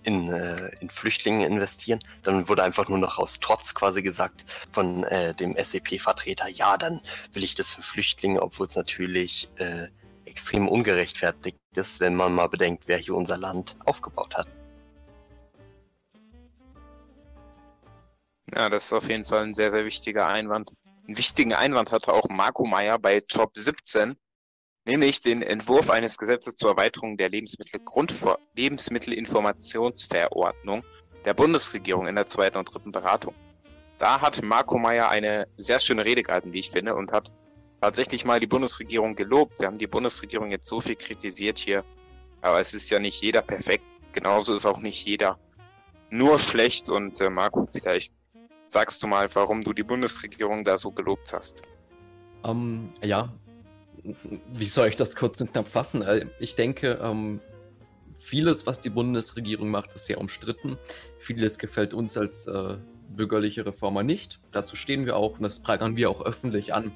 in, äh, in Flüchtlinge investieren. Dann wurde einfach nur noch aus Trotz quasi gesagt von äh, dem SEP-Vertreter, ja, dann will ich das für Flüchtlinge, obwohl es natürlich äh, extrem ungerechtfertigt ist, wenn man mal bedenkt, wer hier unser Land aufgebaut hat. Ja, das ist auf jeden Fall ein sehr, sehr wichtiger Einwand. Einen wichtigen Einwand hatte auch Marco Meyer bei Top 17, nämlich den Entwurf eines Gesetzes zur Erweiterung der Lebensmittelgrundver Lebensmittelinformationsverordnung der Bundesregierung in der zweiten und dritten Beratung. Da hat Marco Meyer eine sehr schöne Rede gehalten, wie ich finde, und hat tatsächlich mal die Bundesregierung gelobt. Wir haben die Bundesregierung jetzt so viel kritisiert hier, aber es ist ja nicht jeder perfekt. genauso ist auch nicht jeder nur schlecht. Und äh, Marco, vielleicht sagst du mal, warum du die Bundesregierung da so gelobt hast. Ähm, ja, wie soll ich das kurz und knapp fassen? Äh, ich denke, ähm, vieles, was die Bundesregierung macht, ist sehr umstritten. Vieles gefällt uns als äh, bürgerliche Reformer nicht. Dazu stehen wir auch und das prangern wir auch öffentlich an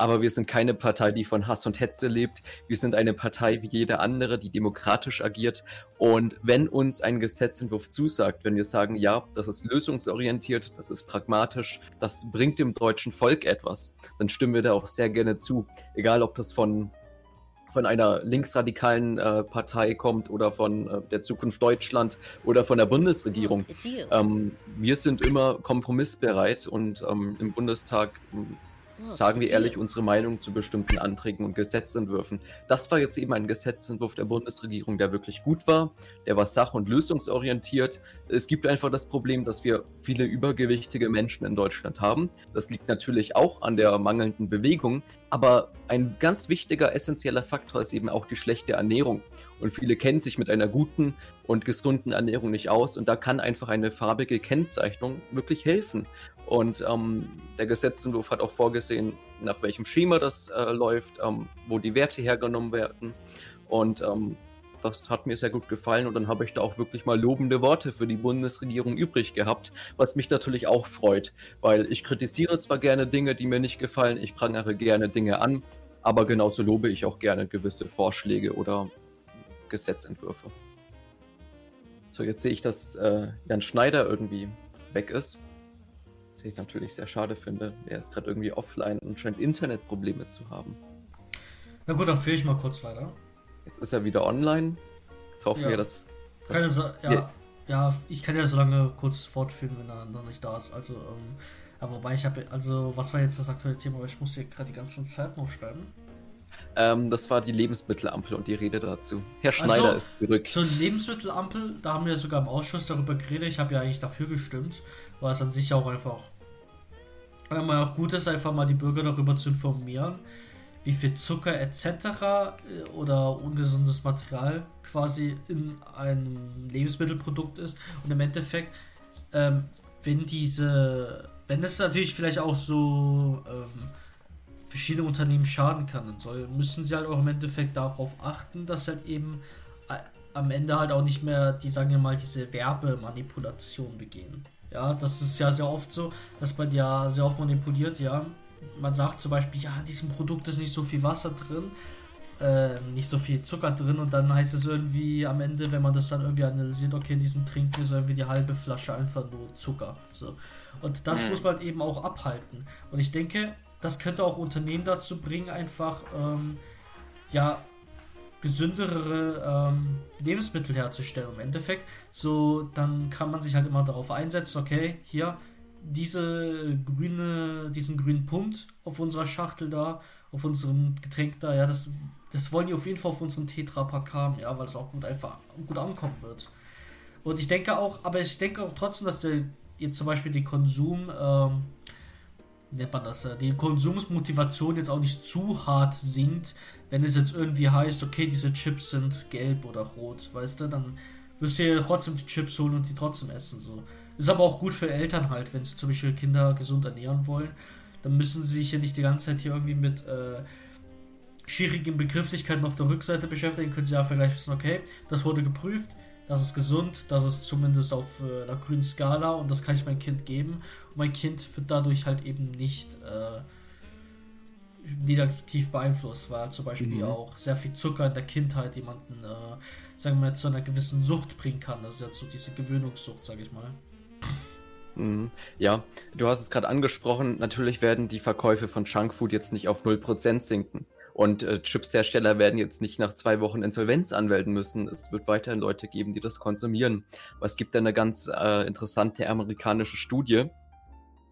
aber wir sind keine Partei, die von Hass und Hetze lebt. Wir sind eine Partei wie jede andere, die demokratisch agiert. Und wenn uns ein Gesetzentwurf zusagt, wenn wir sagen, ja, das ist lösungsorientiert, das ist pragmatisch, das bringt dem deutschen Volk etwas, dann stimmen wir da auch sehr gerne zu. Egal, ob das von von einer linksradikalen äh, Partei kommt oder von äh, der Zukunft Deutschland oder von der Bundesregierung. Ähm, wir sind immer kompromissbereit und ähm, im Bundestag Ah, sagen wir ehrlich unsere Meinung zu bestimmten Anträgen und Gesetzentwürfen. Das war jetzt eben ein Gesetzentwurf der Bundesregierung, der wirklich gut war, der war sach- und lösungsorientiert. Es gibt einfach das Problem, dass wir viele übergewichtige Menschen in Deutschland haben. Das liegt natürlich auch an der mangelnden Bewegung, aber ein ganz wichtiger, essentieller Faktor ist eben auch die schlechte Ernährung. Und viele kennen sich mit einer guten und gesunden Ernährung nicht aus. Und da kann einfach eine farbige Kennzeichnung wirklich helfen. Und ähm, der Gesetzentwurf hat auch vorgesehen, nach welchem Schema das äh, läuft, ähm, wo die Werte hergenommen werden. Und ähm, das hat mir sehr gut gefallen und dann habe ich da auch wirklich mal lobende Worte für die Bundesregierung übrig gehabt, was mich natürlich auch freut, weil ich kritisiere zwar gerne Dinge, die mir nicht gefallen, ich prangere gerne Dinge an, aber genauso lobe ich auch gerne gewisse Vorschläge oder Gesetzentwürfe. So, jetzt sehe ich, dass äh, Jan Schneider irgendwie weg ist. Was ich natürlich sehr schade finde. Er ist gerade irgendwie offline und scheint Internetprobleme zu haben. Na gut, dann führe ich mal kurz weiter. Jetzt ist er wieder online. Jetzt hoffen Ja. wir, dass. dass Keine ja, Ja. ja, ich kann ja so lange kurz fortführen, wenn er noch nicht da ist. Also, ähm, aber wobei ich habe, also, was war jetzt das aktuelle Thema? Ich muss hier gerade die ganze Zeit noch schreiben. Ähm, das war die Lebensmittelampel und die Rede dazu. Herr Schneider so. ist zurück. Zur Lebensmittelampel, da haben wir sogar im Ausschuss darüber geredet. Ich habe ja eigentlich dafür gestimmt, weil es an sich auch einfach weil man auch gut ist, einfach mal die Bürger darüber zu informieren, wie viel Zucker etc. äh, oder ungesundes Material quasi in einem Lebensmittelprodukt ist. Und im Endeffekt, ähm, wenn diese, wenn es natürlich vielleicht auch so ähm, verschiedene Unternehmen schaden kann, soll, müssen sie halt auch im Endeffekt darauf achten, dass halt eben äh, am Ende halt auch nicht mehr, die sagen ja mal, diese Werbemanipulation begehen. Ja, das ist ja sehr oft so, dass man ja sehr oft manipuliert, ja. Man sagt zum Beispiel, ja, in diesem Produkt ist nicht so viel Wasser drin, äh, nicht so viel Zucker drin und dann heißt es irgendwie am Ende, wenn man das dann irgendwie analysiert, okay, in diesem Trinken ist irgendwie die halbe Flasche einfach nur Zucker. So. Und das Mhm. muss man eben auch abhalten. Und ich denke, das könnte auch Unternehmen dazu bringen, einfach ähm, ja gesündere ähm, Lebensmittel herzustellen. Im Endeffekt, so dann kann man sich halt immer darauf einsetzen, okay, hier diese grüne, diesen grünen Punkt auf unserer Schachtel da, auf unserem Getränk da, ja, das, das wollen die auf jeden Fall auf unserem Tetrapack haben, ja, weil es auch gut einfach gut ankommen wird. Und ich denke auch, aber ich denke auch trotzdem, dass der jetzt zum Beispiel den Konsum, ähm, nennt man das, äh, die Konsumsmotivation jetzt auch nicht zu hart sinkt, wenn es jetzt irgendwie heißt, okay, diese Chips sind gelb oder rot, weißt du, dann wirst du ja trotzdem die Chips holen und die trotzdem essen, so. Ist aber auch gut für Eltern halt, wenn sie zum Beispiel Kinder gesund ernähren wollen, dann müssen sie sich ja nicht die ganze Zeit hier irgendwie mit, äh, schwierigen Begrifflichkeiten auf der Rückseite beschäftigen, können sie ja vielleicht wissen, okay, das wurde geprüft, das ist gesund, das ist zumindest auf äh, einer grünen Skala und das kann ich meinem Kind geben. Und mein Kind wird dadurch halt eben nicht äh, negativ beeinflusst, weil zum Beispiel Mhm. auch sehr viel Zucker in der Kindheit jemanden, äh, sagen wir mal, zu einer gewissen Sucht bringen kann. Das ist jetzt so diese Gewöhnungssucht, sag ich mal. Mhm. Ja, du hast es gerade angesprochen, natürlich werden die Verkäufe von Junkfood jetzt nicht auf 0% sinken. Und äh, Chipshersteller werden jetzt nicht nach zwei Wochen Insolvenz anmelden müssen. Es wird weiterhin Leute geben, die das konsumieren. Aber es gibt eine ganz äh, interessante amerikanische Studie,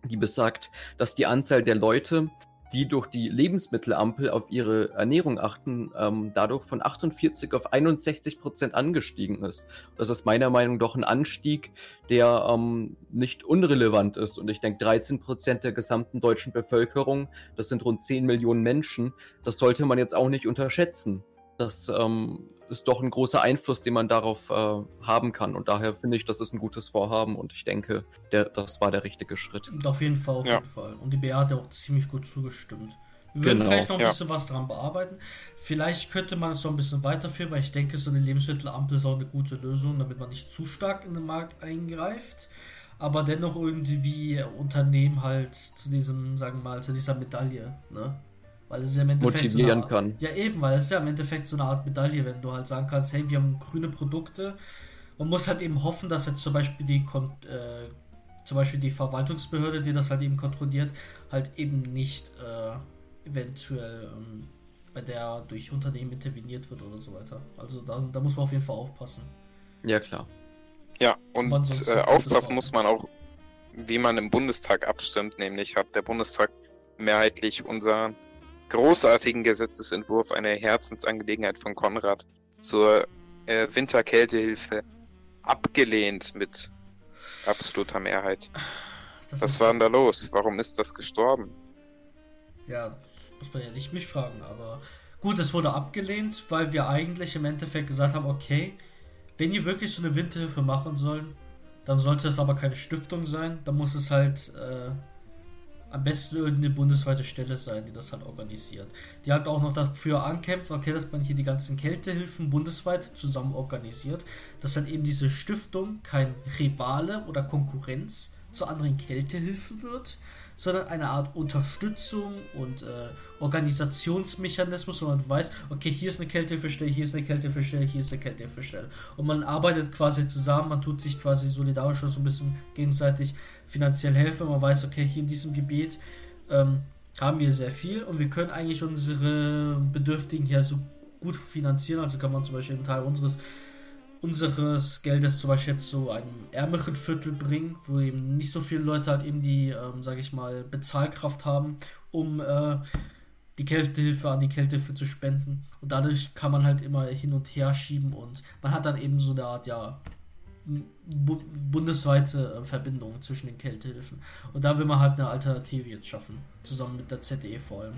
die besagt, dass die Anzahl der Leute, die durch die Lebensmittelampel auf ihre Ernährung achten, ähm, dadurch von 48 auf 61 Prozent angestiegen ist. Das ist meiner Meinung nach doch ein Anstieg, der ähm, nicht unrelevant ist. Und ich denke, 13 Prozent der gesamten deutschen Bevölkerung, das sind rund 10 Millionen Menschen, das sollte man jetzt auch nicht unterschätzen. Das ähm, ist doch ein großer Einfluss, den man darauf äh, haben kann. Und daher finde ich, das ist ein gutes Vorhaben und ich denke, der, das war der richtige Schritt. Und auf jeden Fall, auf ja. jeden Fall. Und die BA hat ja auch ziemlich gut zugestimmt. Wir würden genau, vielleicht noch ein ja. bisschen was dran bearbeiten. Vielleicht könnte man es so ein bisschen weiterführen, weil ich denke, so eine Lebensmittelampel ist auch eine gute Lösung, damit man nicht zu stark in den Markt eingreift, aber dennoch irgendwie Unternehmen halt zu diesem, sagen wir mal, zu dieser Medaille, ne? Weil es ja im Endeffekt motivieren so eine, kann. Ja, eben, weil es ist ja im Endeffekt so eine Art Medaille, wenn du halt sagen kannst, hey, wir haben grüne Produkte. Man muss halt eben hoffen, dass jetzt zum Beispiel die äh, zum Beispiel die Verwaltungsbehörde, die das halt eben kontrolliert, halt eben nicht äh, eventuell ähm, bei der durch Unternehmen interveniert wird oder so weiter. Also da, da muss man auf jeden Fall aufpassen. Ja, klar. Ja, und äh, aufpassen muss man auch, wie man im Bundestag abstimmt, nämlich hat der Bundestag mehrheitlich unseren großartigen Gesetzesentwurf eine Herzensangelegenheit von Konrad zur äh, Winterkältehilfe abgelehnt mit absoluter Mehrheit. Das Was war denn da los? Warum ist das gestorben? Ja, muss man ja nicht mich fragen, aber gut, es wurde abgelehnt, weil wir eigentlich im Endeffekt gesagt haben, okay, wenn ihr wirklich so eine Winterhilfe machen sollen, dann sollte es aber keine Stiftung sein, dann muss es halt äh, am besten irgendeine bundesweite Stelle sein, die das halt organisiert. Die halt auch noch dafür ankämpft, okay, dass man hier die ganzen Kältehilfen bundesweit zusammen organisiert, dass dann eben diese Stiftung kein Rivale oder Konkurrenz zu anderen Kältehilfen wird, sondern eine Art Unterstützung und äh, Organisationsmechanismus, wo man weiß, okay, hier ist eine Kältehilfestelle, hier ist eine Kältehilfestelle, hier ist eine Kältehilfestelle. Und man arbeitet quasi zusammen, man tut sich quasi solidarisch so ein bisschen gegenseitig finanziell helfen. Man weiß, okay, hier in diesem Gebiet ähm, haben wir sehr viel und wir können eigentlich unsere Bedürftigen hier so gut finanzieren. Also kann man zum Beispiel einen Teil unseres unseres Geldes zum Beispiel jetzt so einem ärmeren Viertel bringen, wo eben nicht so viele Leute halt eben die, ähm, sage ich mal, Bezahlkraft haben, um äh, die Kältehilfe an die Kältehilfe zu spenden. Und dadurch kann man halt immer hin und her schieben und man hat dann eben so eine Art, ja, bu bundesweite äh, Verbindung zwischen den Kältehilfen. Und da will man halt eine Alternative jetzt schaffen, zusammen mit der ZDE vor allem.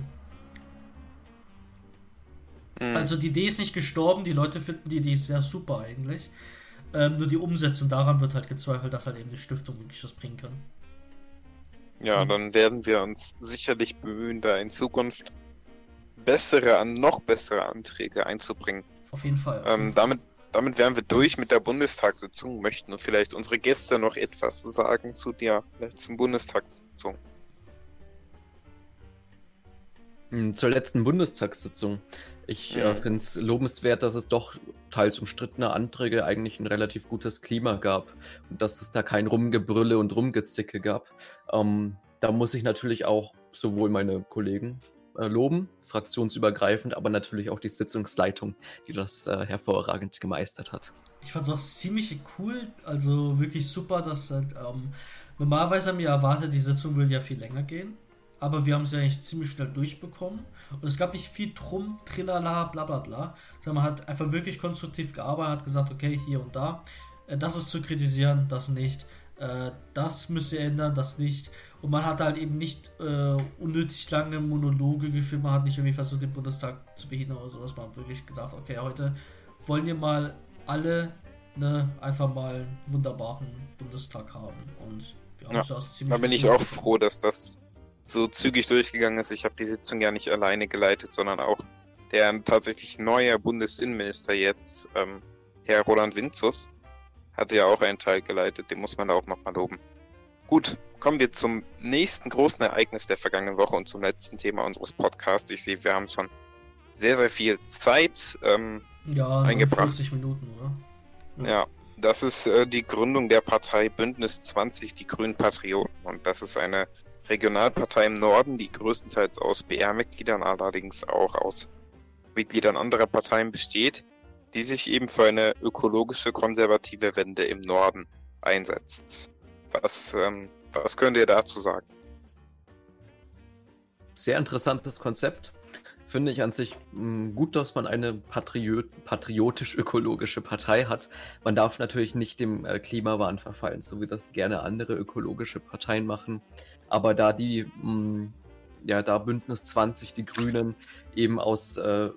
Mhm. Also die Idee ist nicht gestorben, die Leute finden die Idee sehr super eigentlich. Ähm, nur die Umsetzung daran wird halt gezweifelt, dass halt eben die Stiftung wirklich was bringen kann. Ja, mhm. dann werden wir uns sicherlich bemühen, da in Zukunft bessere, noch bessere Anträge einzubringen. Auf jeden Fall. Auf ähm, jeden damit, damit wären wir durch mit der Bundestagssitzung, möchten und vielleicht unsere Gäste noch etwas sagen zu der letzten Bundestagssitzung. Hm, zur letzten Bundestagssitzung. Ich äh, mhm. äh, finde es lobenswert, dass es doch teils umstrittene Anträge eigentlich ein relativ gutes Klima gab und dass es da kein Rumgebrülle und Rumgezicke gab. Ähm, da muss ich natürlich auch sowohl meine Kollegen äh, loben, fraktionsübergreifend, aber natürlich auch die Sitzungsleitung, die das äh, hervorragend gemeistert hat. Ich fand es auch ziemlich cool, also wirklich super, dass halt, ähm, normalerweise haben wir erwartet, die Sitzung würde ja viel länger gehen aber wir haben es ja eigentlich ziemlich schnell durchbekommen. Und es gab nicht viel drum, trillala, bla bla bla. Sondern man hat einfach wirklich konstruktiv gearbeitet, hat gesagt, okay, hier und da, äh, das ist zu kritisieren, das nicht. Äh, das müsst ihr ändern, das nicht. Und man hat halt eben nicht äh, unnötig lange Monologe geführt, man hat nicht irgendwie versucht, den Bundestag zu behindern oder sowas. Man hat wirklich gesagt, okay, heute wollen wir mal alle ne, einfach mal einen wunderbaren Bundestag haben. Und wir haben ja, das ziemlich Da bin ich auch froh, dass das so zügig durchgegangen ist. Ich habe die Sitzung ja nicht alleine geleitet, sondern auch der tatsächlich neue Bundesinnenminister jetzt, ähm, Herr Roland Winzus, hatte ja auch einen Teil geleitet. Den muss man da auch nochmal loben. Gut, kommen wir zum nächsten großen Ereignis der vergangenen Woche und zum letzten Thema unseres Podcasts. Ich sehe, wir haben schon sehr, sehr viel Zeit ähm, ja, eingebracht. 40 Minuten, oder? Ja. ja, das ist äh, die Gründung der Partei Bündnis 20, die Grünen Patrioten. Und das ist eine Regionalpartei im Norden, die größtenteils aus BR-Mitgliedern, allerdings auch aus Mitgliedern anderer Parteien besteht, die sich eben für eine ökologische konservative Wende im Norden einsetzt. Was, ähm, was könnt ihr dazu sagen? Sehr interessantes Konzept finde ich an sich mh, mm, gut, dass man eine Patriot patriotisch-ökologische Partei hat. Man darf natürlich nicht dem äh, Klimawahn verfallen, so wie das gerne andere ökologische Parteien machen. Aber da die, mh, mm, ja, da Bündnis 20, die Grünen, eben aus äh,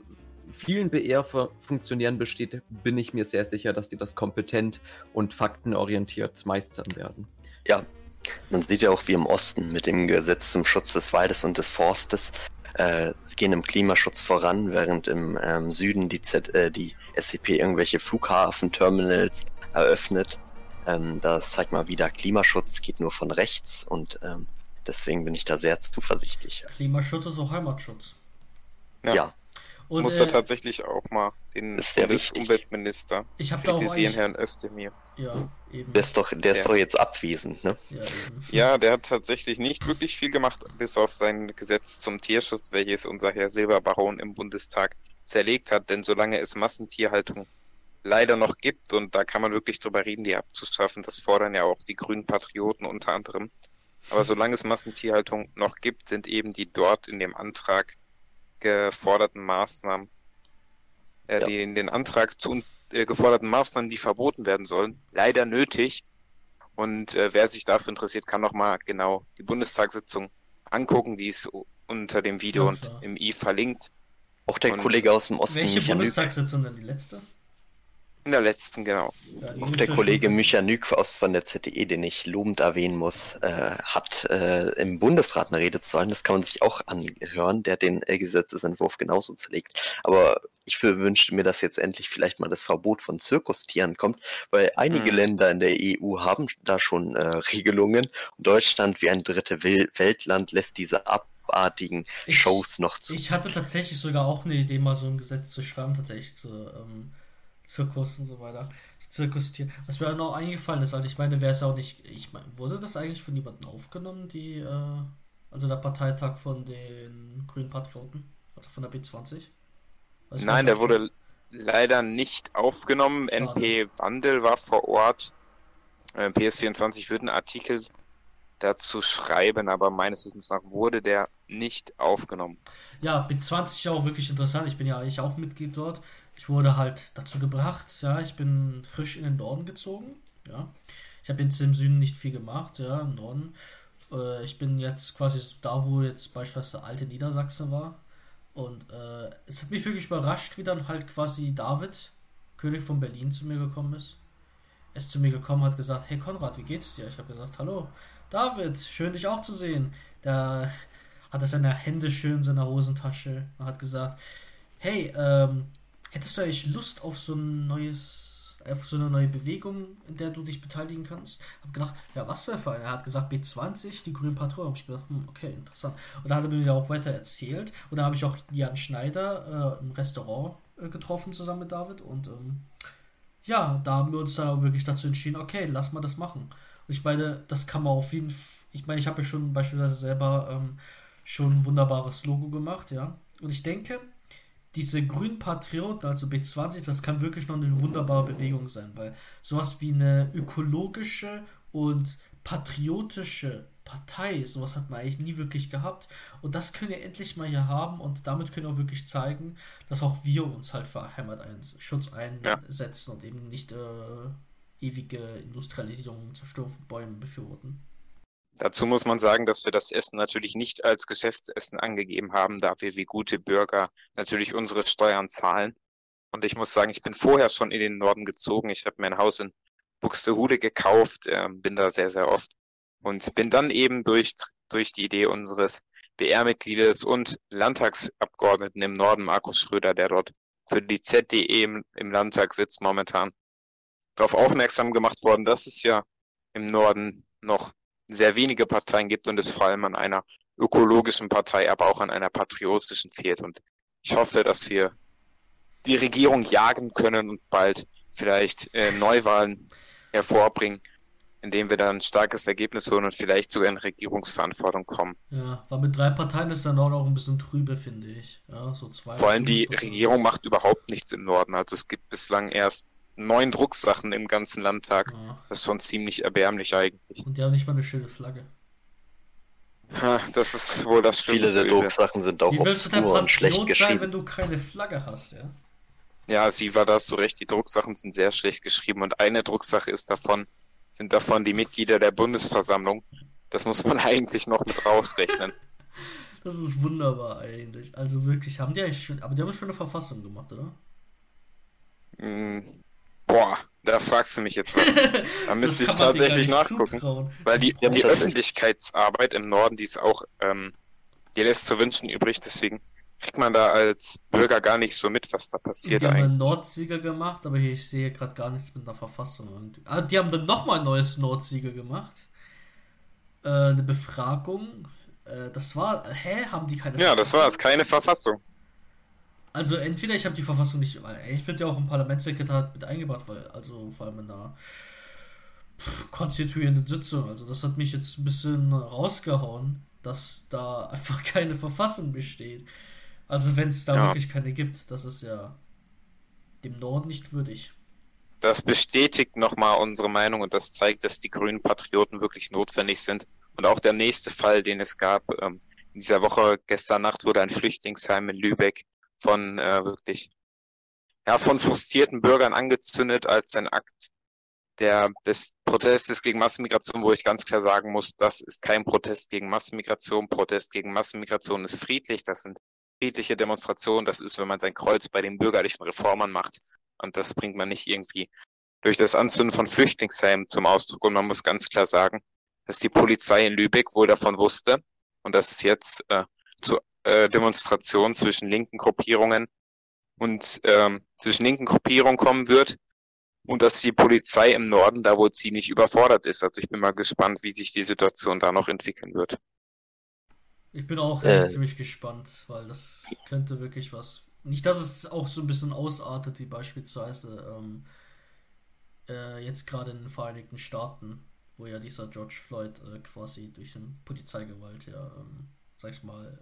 vielen BR-Funktionären besteht, bin ich mir sehr sicher, dass die das kompetent und faktenorientiert meistern werden. Ja, man sieht ja auch, wie im Osten mit dem Gesetz zum Schutz des Waldes und des Forstes äh, gehen im Klimaschutz voran, während im ähm, Süden die, Z äh, die SCP irgendwelche Flughafenterminals eröffnet. Ähm, das zeigt mal wieder, Klimaschutz geht nur von rechts und ähm, deswegen bin ich da sehr zuversichtlich. Klimaschutz ist auch Heimatschutz. Ja. ja. Und, muss äh, da tatsächlich auch mal den Umweltminister ich hab kritisieren, Herrn Özdemir. Ja, eben. Der ist doch, der ist doch jetzt abwesend, ne? Ja, ja, der hat tatsächlich nicht wirklich viel gemacht, bis auf sein Gesetz zum Tierschutz, welches unser Herr Silberbaron im Bundestag zerlegt hat. Denn solange es Massentierhaltung leider noch gibt, und da kann man wirklich drüber reden, die abzuschaffen, das fordern ja auch die grünen Patrioten unter anderem. Aber solange es Massentierhaltung noch gibt, sind eben die dort in dem Antrag geforderten Maßnahmen, äh, ja. die in den Antrag zu äh, geforderten Maßnahmen, die verboten werden sollen, leider nötig. Und äh, wer sich dafür interessiert, kann nochmal genau die Bundestagssitzung angucken, die ist unter dem Video ja, und im i verlinkt. Auch der und Kollege aus dem Osten. Welche Bundestagssitzung denn die letzte? In der letzten, genau. Ja, auch der Kollege Michael aus von der ZDE, den ich lobend erwähnen muss, äh, hat äh, im Bundesrat eine Rede zu halten. Das kann man sich auch anhören. Der hat den äh, Gesetzesentwurf genauso zerlegt. Aber ich wünschte mir, dass jetzt endlich vielleicht mal das Verbot von Zirkustieren kommt, weil einige hm. Länder in der EU haben da schon äh, Regelungen. Und Deutschland wie ein dritte Weltland lässt diese abartigen ich, Shows noch zu. Ich hatte tatsächlich sogar auch eine Idee, mal so ein Gesetz zu schreiben, tatsächlich zu. Ähm Zirkus und so weiter. Zirkustier. Was mir auch noch eingefallen ist, also ich meine, wäre es auch nicht. Ich meine, wurde das eigentlich von jemandem aufgenommen, die, äh, also der Parteitag von den Grünen Patrioten? Also von der B20? Also Nein, der wurde leider nicht aufgenommen. Schade. NP Wandel war vor Ort. Äh, PS24 wird einen Artikel dazu schreiben, aber meines Wissens nach wurde der nicht aufgenommen. Ja, B20 ist ja auch wirklich interessant. Ich bin ja eigentlich auch Mitglied dort ich wurde halt dazu gebracht, ja, ich bin frisch in den Norden gezogen, ja. Ich habe jetzt im Süden nicht viel gemacht, ja, im Norden. Äh, ich bin jetzt quasi da, wo jetzt beispielsweise alte Niedersachse war. Und äh, es hat mich wirklich überrascht, wie dann halt quasi David, König von Berlin, zu mir gekommen ist. Er ist zu mir gekommen, hat gesagt, hey Konrad, wie geht's dir? Ich habe gesagt, hallo, David, schön dich auch zu sehen. Da hat er seine Hände schön in seiner Hosentasche und hat gesagt, hey, ähm, Hättest du eigentlich Lust auf so ein neues, auf so eine neue Bewegung, in der du dich beteiligen kannst? Hab gedacht, ja, was der Fall? Er hat gesagt, B20, die grünen Patrone. Hab ich gedacht, hm, okay, interessant. Und da hat er mir auch weiter erzählt. Und da habe ich auch Jan Schneider äh, im Restaurant äh, getroffen zusammen mit David. Und ähm, ja, da haben wir uns da wirklich dazu entschieden, okay, lass mal das machen. Und ich meine, das kann man auf jeden Fall. Ich meine, ich habe ja schon beispielsweise selber ähm, schon ein wunderbares Logo gemacht, ja. Und ich denke, diese grünen Patrioten, also B20, das kann wirklich noch eine wunderbare Bewegung sein, weil sowas wie eine ökologische und patriotische Partei, sowas hat man eigentlich nie wirklich gehabt. Und das können wir endlich mal hier haben und damit können wir auch wirklich zeigen, dass auch wir uns halt für Heimatschutz einsetzen ja. und eben nicht äh, ewige Industrialisierung und Zerstörung von Bäumen befürworten. Dazu muss man sagen, dass wir das Essen natürlich nicht als Geschäftsessen angegeben haben, da wir wie gute Bürger natürlich unsere Steuern zahlen. Und ich muss sagen, ich bin vorher schon in den Norden gezogen. Ich habe mir ein Haus in Buxtehude gekauft, äh, bin da sehr, sehr oft und bin dann eben durch, durch die Idee unseres BR-Mitgliedes und Landtagsabgeordneten im Norden, Markus Schröder, der dort für die ZDE im, im Landtag sitzt momentan, darauf aufmerksam gemacht worden, dass es ja im Norden noch sehr wenige Parteien gibt und es vor allem an einer ökologischen Partei, aber auch an einer patriotischen fehlt. Und ich hoffe, dass wir die Regierung jagen können und bald vielleicht äh, Neuwahlen hervorbringen, indem wir dann ein starkes Ergebnis holen und vielleicht sogar in Regierungsverantwortung kommen. Ja, weil mit drei Parteien ist dann auch ein bisschen trübe, finde ich. Ja, so zwei. Vor allem die Regierung macht überhaupt nichts im Norden. Also es gibt bislang erst neun Drucksachen im ganzen Landtag. Ja. Das ist schon ziemlich erbärmlich eigentlich. Und die haben nicht mal eine schöne Flagge. das ist wohl das Schlimmste. Viele der Drucksachen sind auch Wie willst du und schlecht geschrieben. sein, wenn du keine Flagge hast, ja? Ja, sie war da so recht. Die Drucksachen sind sehr schlecht geschrieben und eine Drucksache ist davon, sind davon die Mitglieder der Bundesversammlung. Das muss man [LAUGHS] eigentlich noch mit rausrechnen. [LAUGHS] Das ist wunderbar eigentlich. Also wirklich, haben die eigentlich schon, aber die haben schon eine Verfassung gemacht, oder? Boah, da fragst du mich jetzt was. [LAUGHS] Da müsste ich tatsächlich nachgucken. zutrauen. Weil die, Ja, die. Öffentlichkeitsarbeit im Norden, die ist auch, ähm, die lässt zu wünschen übrig, deswegen kriegt man da als Bürger gar nicht so mit, was da passiert Die haben einen eigentlich. Nordsieger gemacht, aber hier, ich sehe gerade gar nichts mit einer Verfassung. irgendwie. Ah, die haben dann nochmal ein neues Nordsieger gemacht. Äh, eine Befragung. Äh, das war. Hä? Haben die keine Ja, das Verfassung? war's, keine Verfassung. Also entweder ich habe die Verfassung nicht, ich finde ja auch im Parlamentssekretariat mit eingebracht, weil also vor allem in einer pff, konstituierenden Sitzung, also das hat mich jetzt ein bisschen rausgehauen, dass da [LAUGHS] einfach keine Verfassung besteht. Also wenn es da Ja. wirklich keine gibt, das ist ja dem Norden nicht würdig. Das bestätigt nochmal unsere Meinung und das zeigt, dass die grünen Patrioten wirklich notwendig sind. Und auch der nächste Fall, den es gab, ähm, in dieser Woche, gestern Nacht wurde ein Flüchtlingsheim in Lübeck von äh, wirklich, ja, von frustrierten Bürgern angezündet als ein Akt der des Protestes gegen Massenmigration, wo ich ganz klar sagen muss, das ist kein Protest gegen Massenmigration. Protest gegen Massenmigration ist friedlich, das sind friedliche Demonstrationen, das ist, wenn man sein Kreuz bei den bürgerlichen Reformern macht. Und das bringt man nicht irgendwie durch das Anzünden von Flüchtlingsheimen zum Ausdruck. Und man muss ganz klar sagen, dass die Polizei in Lübeck wohl davon wusste und dass es jetzt äh, zu äh, Demonstrationen zwischen linken Gruppierungen und ähm, zwischen linken Gruppierungen kommen wird und dass die Polizei im Norden da wohl ziemlich überfordert ist. Also ich bin mal gespannt, wie sich die Situation da noch entwickeln wird. Ich bin auch Äh. echt ziemlich gespannt, weil das könnte wirklich was. Nicht, dass es auch so ein bisschen ausartet, wie beispielsweise ähm, äh, jetzt gerade in den Vereinigten Staaten, wo ja dieser George Floyd äh, quasi durch eine Polizeigewalt ja, ähm, sag ich mal,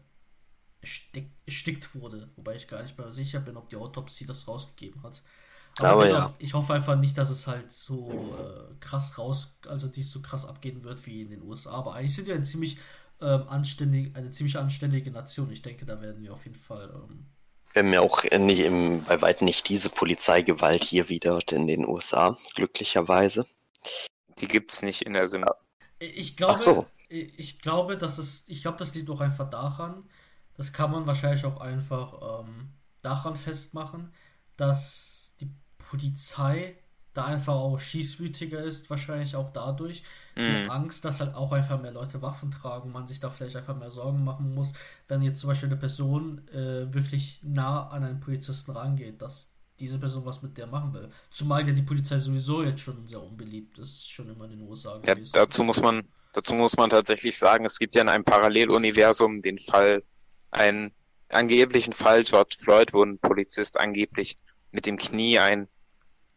erstickt, erstickt wurde. Wobei ich gar nicht mehr sicher bin, ob die Autopsie das rausgegeben hat. Aber dennoch, ja. ich hoffe einfach nicht, dass es halt so äh, krass raus, also dies so krass abgehen wird wie in den USA. Aber eigentlich sind wir ein ziemlich ähm, anständig, eine ziemlich anständige Nation. Ich denke, da werden wir auf jeden Fall. Ähm, Wir haben ja auch nicht im, bei weitem nicht diese Polizeigewalt hier wieder in den USA, glücklicherweise. Die gibt's nicht in der Sim. ich glaube, so. ich glaube, dass es, ich glaube, das liegt auch einfach daran. Das kann man wahrscheinlich auch einfach ähm, daran festmachen, dass die Polizei da einfach auch schießwütiger ist, wahrscheinlich auch dadurch. Die Mhm. Angst, dass halt auch einfach mehr Leute Waffen tragen, man sich da vielleicht einfach mehr Sorgen machen muss, wenn jetzt zum Beispiel eine Person äh, wirklich nah an einen Polizisten rangeht, dass diese Person was mit der machen will. Zumal ja die Polizei sowieso jetzt schon sehr unbeliebt ist, schon immer in den USA Ja, gewesen. dazu muss man, dazu muss man tatsächlich sagen, es gibt ja in einem Paralleluniversum den Fall, einen angeblichen Fall George Floyd, wo ein Polizist angeblich mit dem Knie ein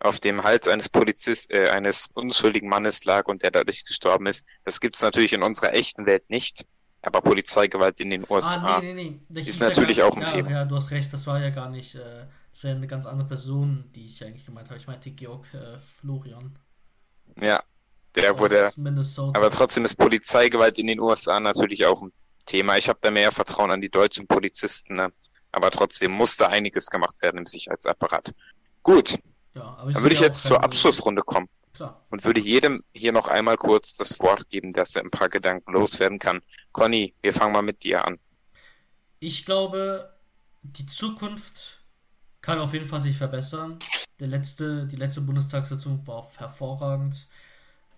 auf dem Hals eines Polizist, äh, eines unschuldigen Mannes lag und der dadurch gestorben ist. Das gibt es natürlich in unserer echten Welt nicht. Aber Polizeigewalt in den USA. Ah, nee, nee, nee. Ist hieß ja natürlich gar, auch ein ja, Thema. Ja, du hast recht, das war ja gar nicht, äh, das war ja eine ganz andere Person, die ich eigentlich gemeint habe. Ich meinte Georg äh, Florian Ja, der wurde. aus Minnesota. Aber trotzdem ist Polizeigewalt in den USA natürlich auch ein Thema. Ich habe da mehr Vertrauen an die deutschen Polizisten. Ne? Aber trotzdem muss da einiges gemacht werden im Sicherheitsapparat. Gut, ja, dann würde ich jetzt zur Abschlussrunde kommen Klar. und würde jedem hier noch einmal kurz das Wort geben, dass er ein paar Gedanken loswerden kann. Conny, wir fangen mal mit dir an. Ich glaube, die Zukunft kann auf jeden Fall sich verbessern. Der letzte, die letzte Bundestagssitzung war hervorragend.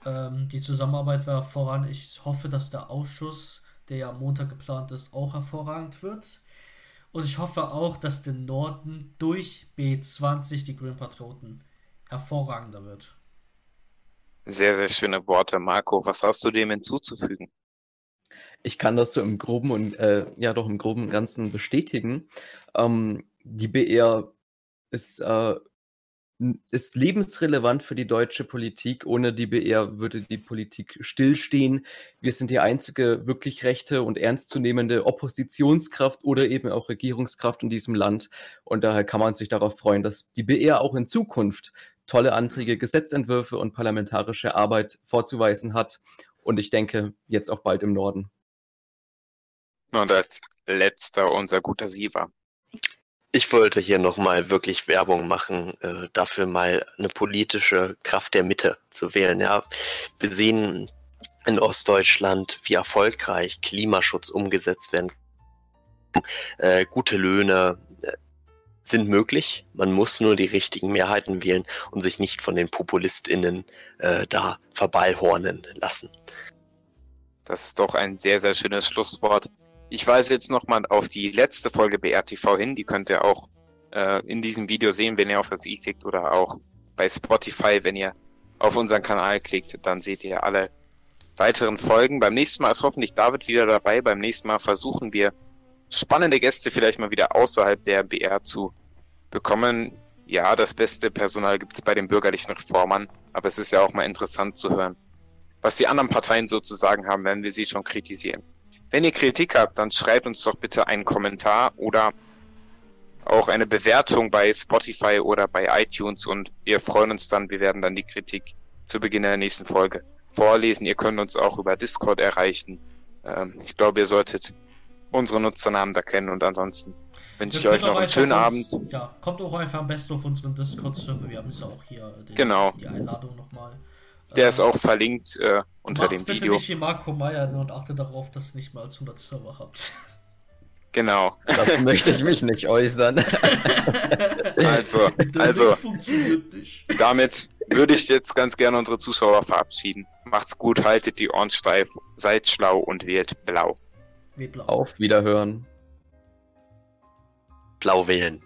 Ähm, die Zusammenarbeit war hervorragend. Ich hoffe, dass der Ausschuss, der ja am Montag geplant ist, auch hervorragend wird. Und ich hoffe auch, dass der Norden durch B20, die Grünen Patrioten, hervorragender wird. Sehr, sehr schöne Worte. Marco, was hast du dem hinzuzufügen? Ich kann das so im Groben und äh, ja doch im Groben und Ganzen bestätigen. Ähm, die BR ist, äh, ist lebensrelevant für die deutsche Politik. Ohne die BR würde die Politik stillstehen. Wir sind die einzige wirklich rechte und ernstzunehmende Oppositionskraft oder eben auch Regierungskraft in diesem Land. Und daher kann man sich darauf freuen, dass die BR auch in Zukunft tolle Anträge, Gesetzentwürfe und parlamentarische Arbeit vorzuweisen hat. Und ich denke, jetzt auch bald im Norden. Und als letzter unser guter Siva. Ich wollte hier nochmal wirklich Werbung machen, äh, dafür mal eine politische Kraft der Mitte zu wählen. Ja, wir sehen in Ostdeutschland, wie erfolgreich Klimaschutz umgesetzt werden äh, gute Löhne äh, sind möglich. Man muss nur die richtigen Mehrheiten wählen und sich nicht von den PopulistInnen äh, da verballhornen lassen. Das ist doch ein sehr, sehr schönes Schlusswort. Ich weise jetzt nochmal auf die letzte Folge BRTV hin. Die könnt ihr auch äh, in diesem Video sehen, wenn ihr auf das i klickt oder auch bei Spotify, wenn ihr auf unseren Kanal klickt, dann seht ihr alle weiteren Folgen. Beim nächsten Mal ist hoffentlich David wieder dabei. Beim nächsten Mal versuchen wir spannende Gäste vielleicht mal wieder außerhalb der BR zu bekommen. Ja, das beste Personal gibt es bei den bürgerlichen Reformern, aber es ist ja auch mal interessant zu hören, was die anderen Parteien sozusagen haben, wenn wir sie schon kritisieren. Wenn ihr Kritik habt, dann schreibt uns doch bitte einen Kommentar oder auch eine Bewertung bei Spotify oder bei iTunes und wir freuen uns dann, wir werden dann die Kritik zu Beginn der nächsten Folge vorlesen. Ihr könnt uns auch über Discord erreichen. Ähm, ich glaube, ihr solltet unsere Nutzernamen da kennen und ansonsten wünsche ich euch noch einen schönen uns, Abend. Ja, kommt auch einfach am besten auf unseren Discord-Server. Wir haben es ja auch hier den, Genau. die Einladung nochmal. Der Äh, ist auch verlinkt äh, unter macht's dem bitte Video. nicht wie Marco Meyer und achtet darauf, dass ihr nicht mehr als 100 Server habt. Genau. Dazu [LAUGHS] möchte ich mich nicht äußern. [LAUGHS] Also, also Weg funktioniert nicht. damit würde ich jetzt ganz gerne unsere Zuschauer verabschieden. Macht's gut, haltet die Ohren steif, seid schlau und wählt blau. Wie blau. Auf Wiederhören. Blau wählen.